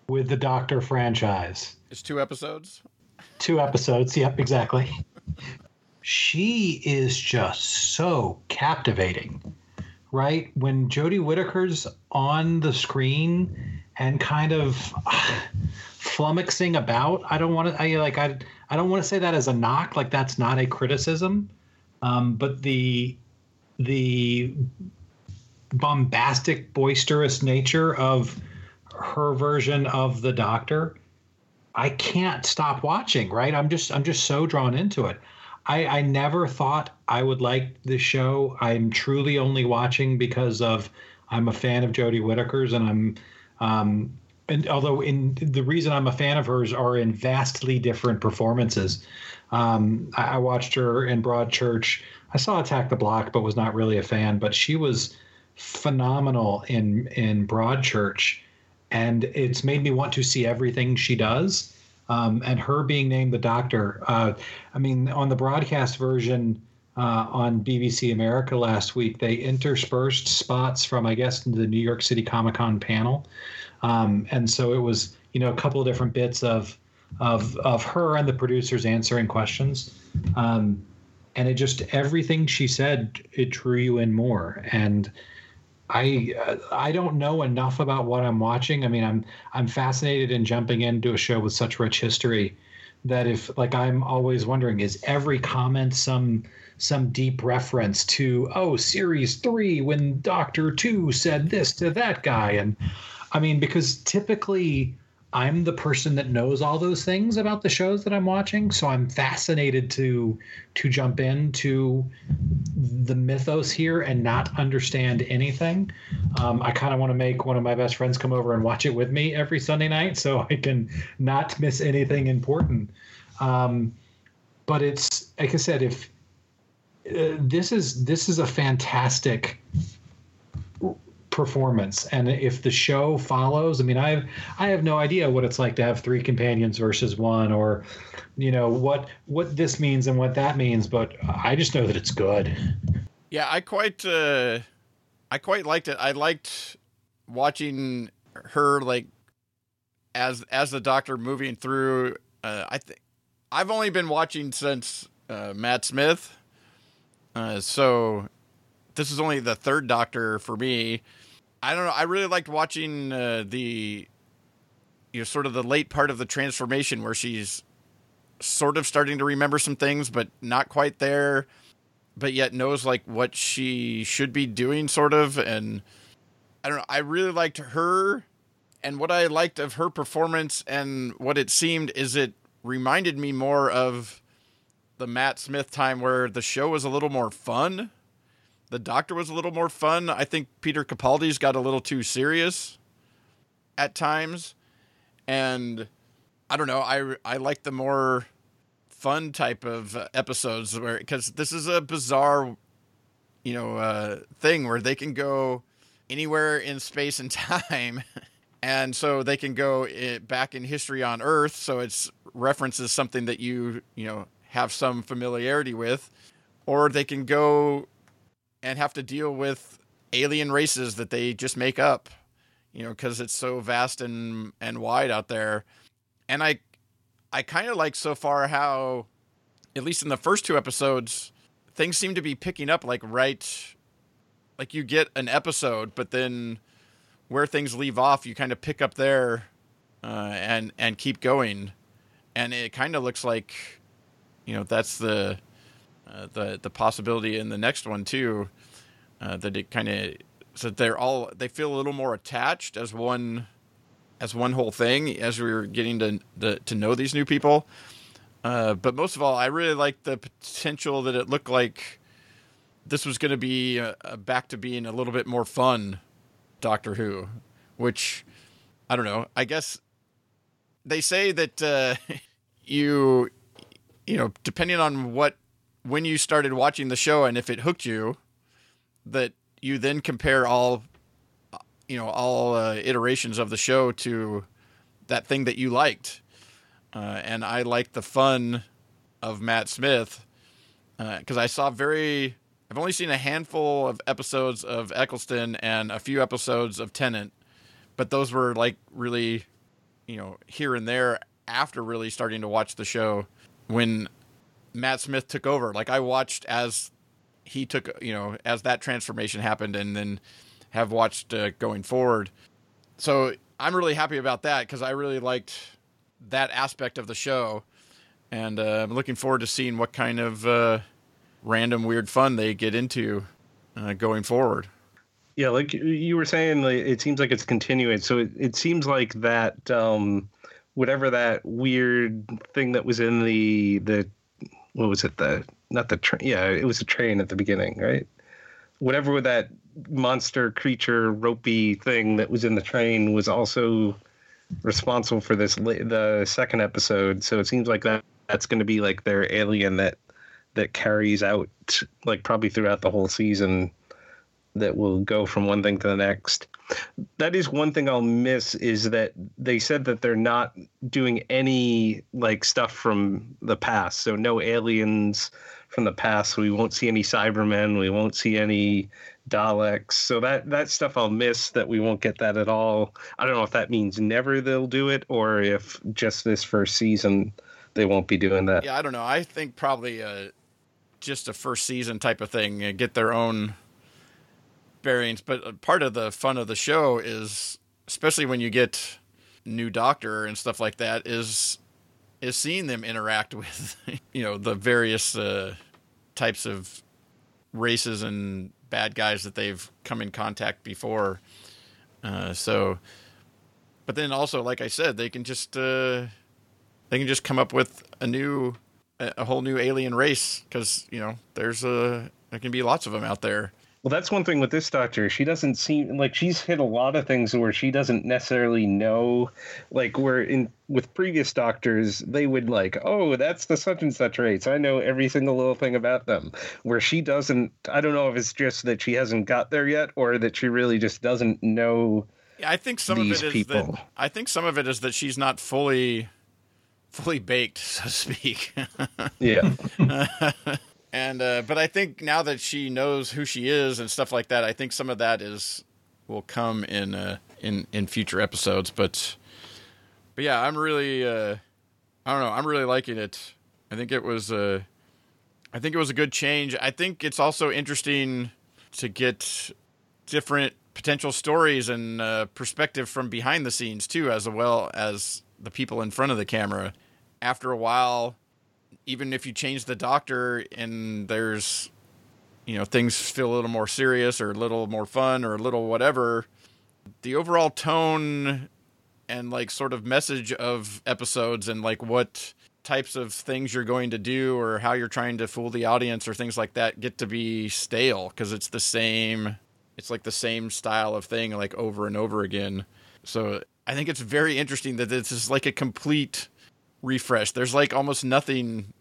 with the Doctor franchise, it's two episodes. Two episodes. Yep, exactly. she is just so captivating, right? When Jodie Whittaker's on the screen and kind of uh, flummoxing about, I don't want to. I like. I. I don't want to say that as a knock. Like that's not a criticism. Um, but the the bombastic, boisterous nature of her version of the Doctor I can't stop watching, right? I'm just I'm just so drawn into it. I, I never thought I would like this show. I'm truly only watching because of I'm a fan of Jodie Whittaker's and I'm um and although in the reason I'm a fan of hers are in vastly different performances. Um, I, I watched her in Broadchurch. I saw Attack the Block, but was not really a fan. But she was phenomenal in in Broadchurch and it's made me want to see everything she does. Um, and her being named the Doctor, uh, I mean, on the broadcast version uh, on BBC America last week, they interspersed spots from, I guess, the New York City Comic Con panel, um, and so it was, you know, a couple of different bits of of of her and the producers answering questions. Um, and it just everything she said it drew you in more and I uh, I don't know enough about what I'm watching. I mean, I'm I'm fascinated in jumping into a show with such rich history that if like I'm always wondering is every comment some some deep reference to oh series 3 when Doctor 2 said this to that guy and I mean because typically I'm the person that knows all those things about the shows that I'm watching, so I'm fascinated to to jump into the mythos here and not understand anything. Um, I kind of want to make one of my best friends come over and watch it with me every Sunday night, so I can not miss anything important. Um, but it's like I said, if uh, this is this is a fantastic performance. And if the show follows i mean i have i have no idea what it's like to have three companions versus one or you know what what this means and what that means but i just know that it's good. Yeah i quite uh i quite liked it. I liked watching her like as as the doctor moving through uh i think i've only been watching since uh matt smith. Uh so this is only the third Doctor for me. I don't know. I really liked watching uh, the you know sort of the late part of the transformation where she's sort of starting to remember some things, but not quite there, but yet knows like what she should be doing, sort of. And I don't know. I really liked her, and what I liked of her performance and what it seemed is it reminded me more of the Matt Smith time where the show was a little more fun. The Doctor was a little more fun. I think Peter Capaldi's got a little too serious at times, and I don't know. I I like the more fun type of episodes where because this is a bizarre, you know, uh, thing where they can go anywhere in space and time. And so they can go i back in history on Earth, so it's references something that you you know have some familiarity with, or they can go and have to deal with alien races that they just make up, you know, because it's so vast and and wide out there. And I I kind of like so far how, at least in the first two episodes, things seem to be picking up like right, like you get an episode, but then where things leave off, you kind of pick up there, uh, and and keep going, and it kind of looks like, you know, that's the uh, the the possibility in the next one too, uh, that it kind of so they're all they feel a little more attached as one as one whole thing as we were getting to the, to know these new people. Uh, but most of all, I really liked the potential that it looked like this was going to be uh, back to being a little bit more fun Doctor Who, which I don't know. I guess they say that uh, you you know depending on what when you started watching the show and if it hooked you that you then compare all you know all uh, iterations of the show to that thing that you liked. Uh, and i liked the fun of matt smith because uh, i saw very i've only seen a handful of episodes of eccleston and a few episodes of tennant but those were like really you know here and there after really starting to watch the show when matt smith took over like i watched as he took you know as that transformation happened and then have watched uh, going forward. So I'm really happy about that because I really liked that aspect of the show, and uh, I'm looking forward to seeing what kind of uh, random weird fun they get into uh, going forward. Yeah, like you were saying, it seems like it's continuing. So it, it seems like that um, whatever that weird thing that was in the the what was it the not the train yeah it was a train at the beginning right? Whatever that monster creature ropey thing that was in the train was also responsible for this the second episode so it seems like that that's going to be like their alien that that carries out like probably throughout the whole season that will go from one thing to the next that is one thing i'll miss is that they said that they're not doing any like stuff from the past so no aliens from the past. We won't see any Cybermen. We won't see any Daleks. So that that stuff I'll miss. That we won't get that at all. I don't know if that means never they'll do it, or if just this first season they won't be doing that. Yeah, I don't know. I think probably uh, just a first season type of thing. Uh, get their own bearings. But part of the fun of the show is, especially when you get new Doctor and stuff like that, is is seeing them interact with you know the various uh, types of races and bad guys that they've come in contact before. Uh, so, but then also, like I said, they can just uh, they can just come up with a new a whole new alien race because you know there's a there can be lots of them out there. Well, that's one thing with this doctor. She doesn't seem like she's hit a lot of things where she doesn't necessarily know. Like where in with previous doctors, they would like, oh, that's the such and such race. I know every single little thing about them. Where she doesn't. I don't know if it's just that she hasn't got there yet, or that she really just doesn't know. Yeah, I think some of it is people. that I think some of it is that she's not fully fully baked, so to speak. yeah. and uh, but I think now that she knows who she is and stuff like that, I think some of that is will come in uh, in in future episodes. But but yeah, I'm really uh, I don't know, I'm really liking it. I think it was uh, I think it was a good change. I think it's also interesting to get different potential stories and uh, perspective from behind the scenes too, as well as the people in front of the camera. After a while, even if you change the doctor and there's you know things feel a little more serious or a little more fun or a little whatever the overall tone and like sort of message of episodes and like what types of things you're going to do or how you're trying to fool the audience or things like that get to be stale because it's the same it's like the same style of thing like over and over again. So i think it's very interesting that this is like a complete refresh there's like almost nothing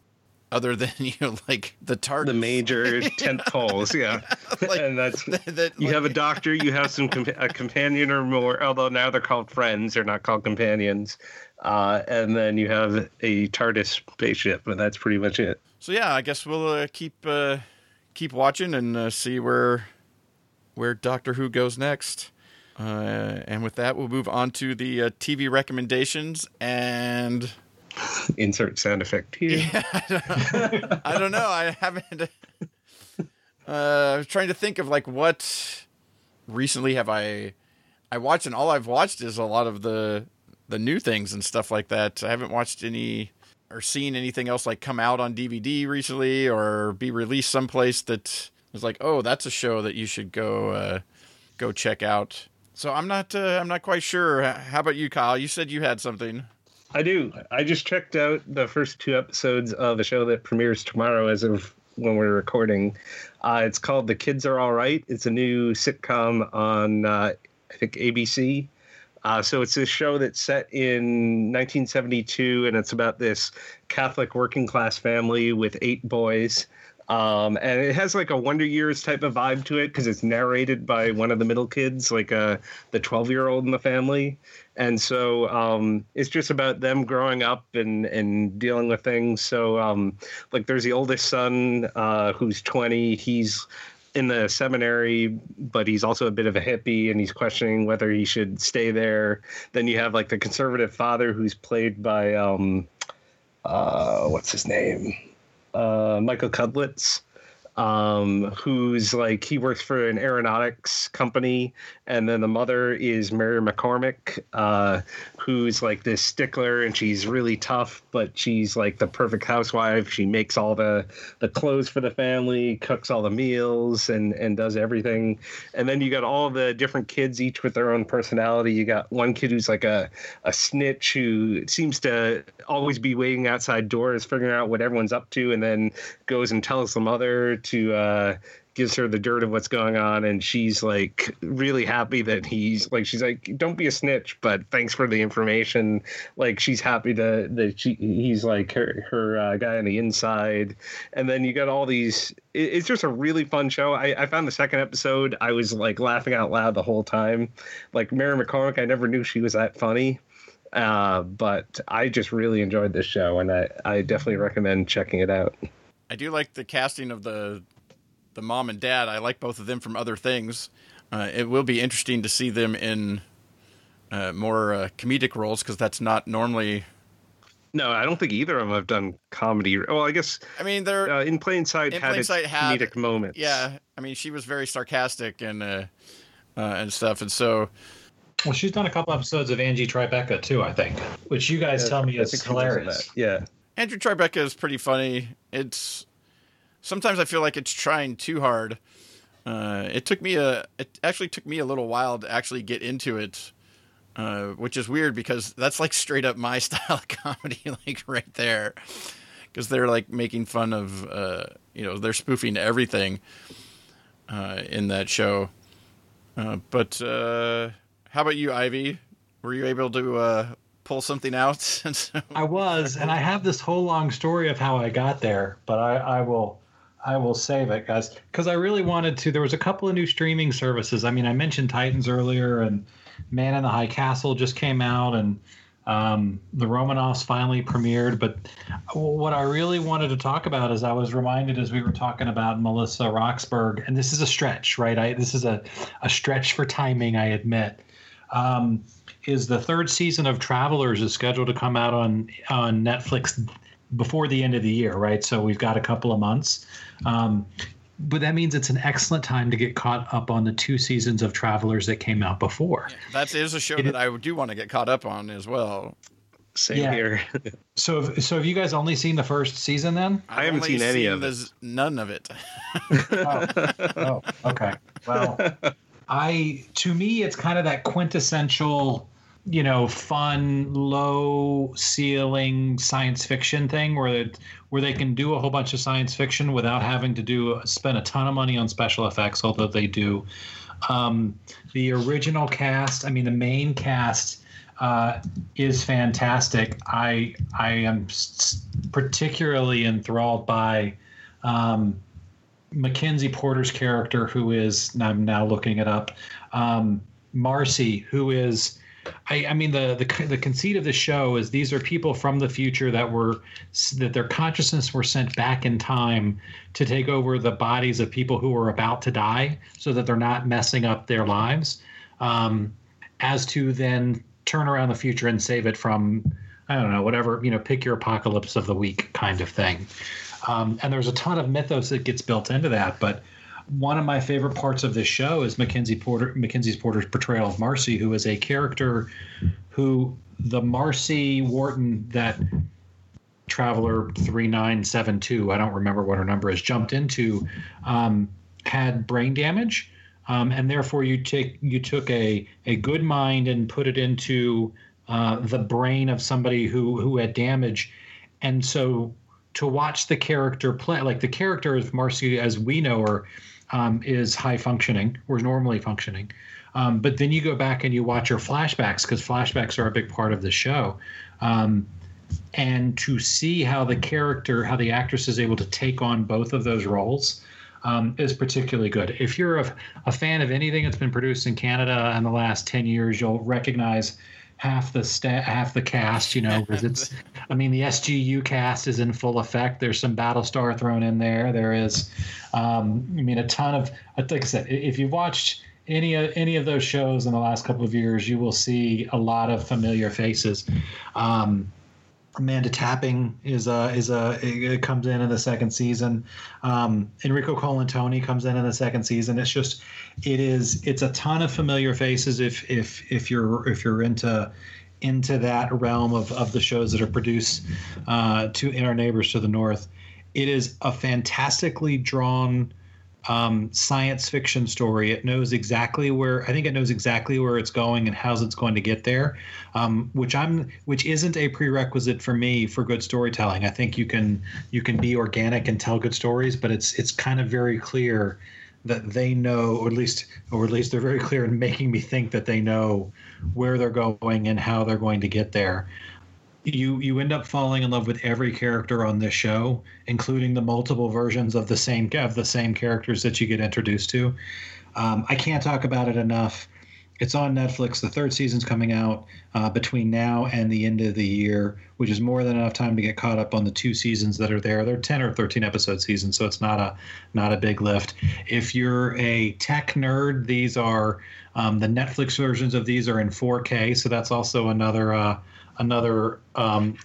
other than you know like the tart the major tent poles yeah Like, and that's that, you like- have a doctor you have some compa- a companion or more although now they're called friends they're not called companions uh, and then you have a tardis spaceship and that's pretty much it So yeah, I guess we'll uh, keep uh, keep watching and uh, see where where Doctor Who goes next. Uh, and with that, we'll move on to the uh, TV recommendations. And insert sound effect here I don't know, I haven't. Uh, I was trying to think of like what recently have I I watched, and all I've watched is a lot of the the new things and stuff like that. I haven't watched any or seen anything else like come out on DVD recently or be released someplace that was like, oh, that's a show that you should go uh, go check out. So I'm not uh, I'm not quite sure. How about you, Kyle? You said you had something. I do. I just checked out the first two episodes of a show that premieres tomorrow as of when we're recording. Uh, it's called The Kids Are All Right. It's a new sitcom on, uh, I think, ABC. Uh, so it's this show that's set in 1972, and it's about this Catholic working class family with eight boys. Um, and it has like a Wonder Years type of vibe to it because it's narrated by one of the middle kids, like uh, the 12 year old in the family and so um, it's just about them growing up and and dealing with things. So um, like there's the oldest son uh, who's 20. He's in the seminary, but he's also a bit of a hippie, and he's questioning whether he should stay there. Then you have like the conservative father who's played by um, uh, what's his name, uh, Michael Cudlitz um, who's like he works for an aeronautics company, and then the mother is Mary McCormack, uh, who's like this stickler, and she's really tough, but she's like the perfect housewife. She makes all the the clothes for the family, cooks all the meals, and and does everything. And then you got all the different kids, each with their own personality. You got one kid who's like a a snitch who seems to always be waiting outside doors, figuring out what everyone's up to, and then goes and tells the mother to uh, gives her the dirt of what's going on, and she's like really happy that he's like she's like don't be a snitch, but thanks for the information. Like she's happy to that she he's like her her uh, guy on the inside, and then you got all these. It, it's just a really fun show. I, I found the second episode. I was like laughing out loud the whole time. Like Mary McCormack, I never knew she was that funny. Uh, but I just really enjoyed this show, and I, I definitely recommend checking it out. I do like the casting of the the mom and dad. I like both of them from other things. Uh, it will be interesting to see them in uh, more uh, comedic roles because that's not normally. No, I don't think either of them have done comedy. Well, I guess I mean, they're uh, in plain sight In had Plain Sight had- comedic moments. yeah. I mean, she was very sarcastic and uh, uh, and stuff, and so Well, she's done a couple episodes of Angie Tribeca too, I think, which you guys Yeah, tell me I is think she was in hilarious. Yeah, Andrew Tribeca is pretty funny. It's sometimes I feel like it's trying too hard. Uh, it took me a it actually took me a little while to actually get into it, uh, which is weird because that's like straight up my style of comedy, like right there. Because they're like making fun of, uh, you know, they're spoofing everything uh, in that show. Uh, but uh, how about you, Ivey? Were you able to pull something out? I was, and I have this whole long story of how I got there, but I, I will I will save it, guys, because I really wanted to. There was a couple of new streaming services. I mean, I mentioned Titans earlier, and Man in the High Castle just came out, and um, the Romanovs finally premiered. But what I really wanted to talk about is I was reminded as we were talking about Melissa Roxburgh, and this is a stretch, right? I, this is a, a stretch for timing, I admit. Um, is the third season of Travelers is scheduled to come out on on Netflix before the end of the year, right? So we've got a couple of months. Um, but that means it's an excellent time to get caught up on the two seasons of Travelers that came out before. That is a show It that is- I do want to get caught up on as well. Same Yeah. here. So, if- so have you guys only seen the first season then? I haven't seen any of the it. None of it. oh, oh, okay. Well, I to me it's kind of that quintessential, you know, fun, low ceiling science fiction thing where it, where they can do a whole bunch of science fiction without having to do spend a ton of money on special effects, although they do. Um, the original cast, I mean, the main cast uh, is fantastic. I I am particularly enthralled by. Um, Mackenzie Porter's character, who is I'm now looking it up, um, Marcy, who is, I, I mean the, the the conceit of the show is these are people from the future that were that their consciousness were sent back in time to take over the bodies of people who were about to die, so that they're not messing up their lives, um, as to then turn around the future and save it from I don't know whatever you know pick your apocalypse of the week kind of thing. Um, and there's a ton of mythos that gets built into that. But one of my favorite parts of this show is Mackenzie Porter, Mackenzie's Porter's portrayal of Marcy, who is a character who the Marcy Warton that Traveler three nine seven two, I don't remember what her number is, jumped into, um, had brain damage. Um, and therefore, you take you took a a good mind and put it into uh, the brain of somebody who who had damage, and so to watch the character play like the character of Marcy as we know her um, is high functioning or normally functioning. Um, but then you go back and you watch your flashbacks because flashbacks are a big part of the show. Um, and to see how the character how the actress is able to take on both of those roles um, is particularly good. If you're a, a fan of anything that's been produced in canada in the last 10 years you'll recognize half the sta- half the cast you know because it's I mean, the SGU cast is in full effect. There's some Battlestar thrown in there. There is, um, I mean, a ton of. Like I said, if you've watched any of any of those shows in the last couple of years, you will see a lot of familiar faces. Um, Amanda Tapping is a is a it comes in in the second season. Um, Enrico Colantoni comes in in the second season. It's just it is it's a ton of familiar faces if if if you're if you're into into that realm of, of the shows that are produced uh, to in our neighbors to the north. It is a fantastically drawn um, science fiction story. It knows exactly where I think it knows exactly where it's going and how it's going to get there, um, which I'm which isn't a prerequisite for me for good storytelling. I think you can you can be organic and tell good stories, but it's it's kind of very clear that they know, or at least or at least they're very clear in making me think that they know where they're going and how they're going to get there you you end up falling in love with every character on this show, including the multiple versions of the same of the same characters that you get introduced to. Um, I can't talk about it enough. It's on Netflix. The third season's coming out uh, between now and the end of the year, which is more than enough time to get caught up on the two seasons that are there. They're ten or thirteen episode seasons, so it's not a not a big lift. If you're a tech nerd, these are um, the Netflix versions of these are in 4K, so that's also another uh, another um,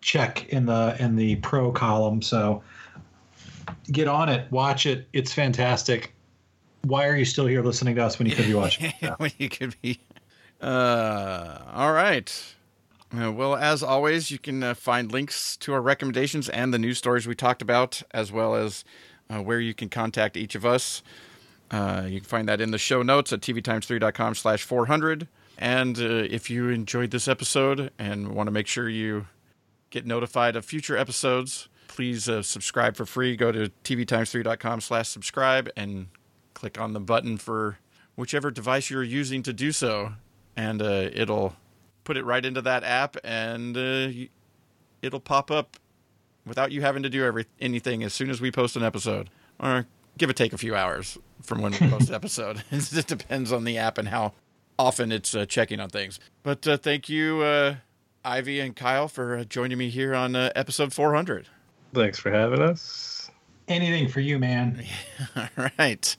check in the in the pro column. So get on it, watch it. It's fantastic. Why are you still here listening to us when you could be watching? when you could be. Uh, all right. Uh, well, as always, you can uh, find links to our recommendations and the news stories we talked about, as well as uh, where you can contact each of us. Uh, you can find that in the show notes at tvtimes3.com slash 400. And uh, if you enjoyed this episode and want to make sure you get notified of future episodes, please uh, subscribe for free. Go to tvtimes3.com slash subscribe and click on the button for whichever device you're using to do so. And uh, it'll put it right into that app and uh, it'll pop up without you having to do every, anything as soon as we post an episode. Or give or take a few hours from when we post an episode. it just depends on the app and how often it's uh, checking on things. But uh, thank you, uh, Ivey and Kyle, for uh, joining me here on uh, episode 400. Thanks for having us. Anything for you, man. All right.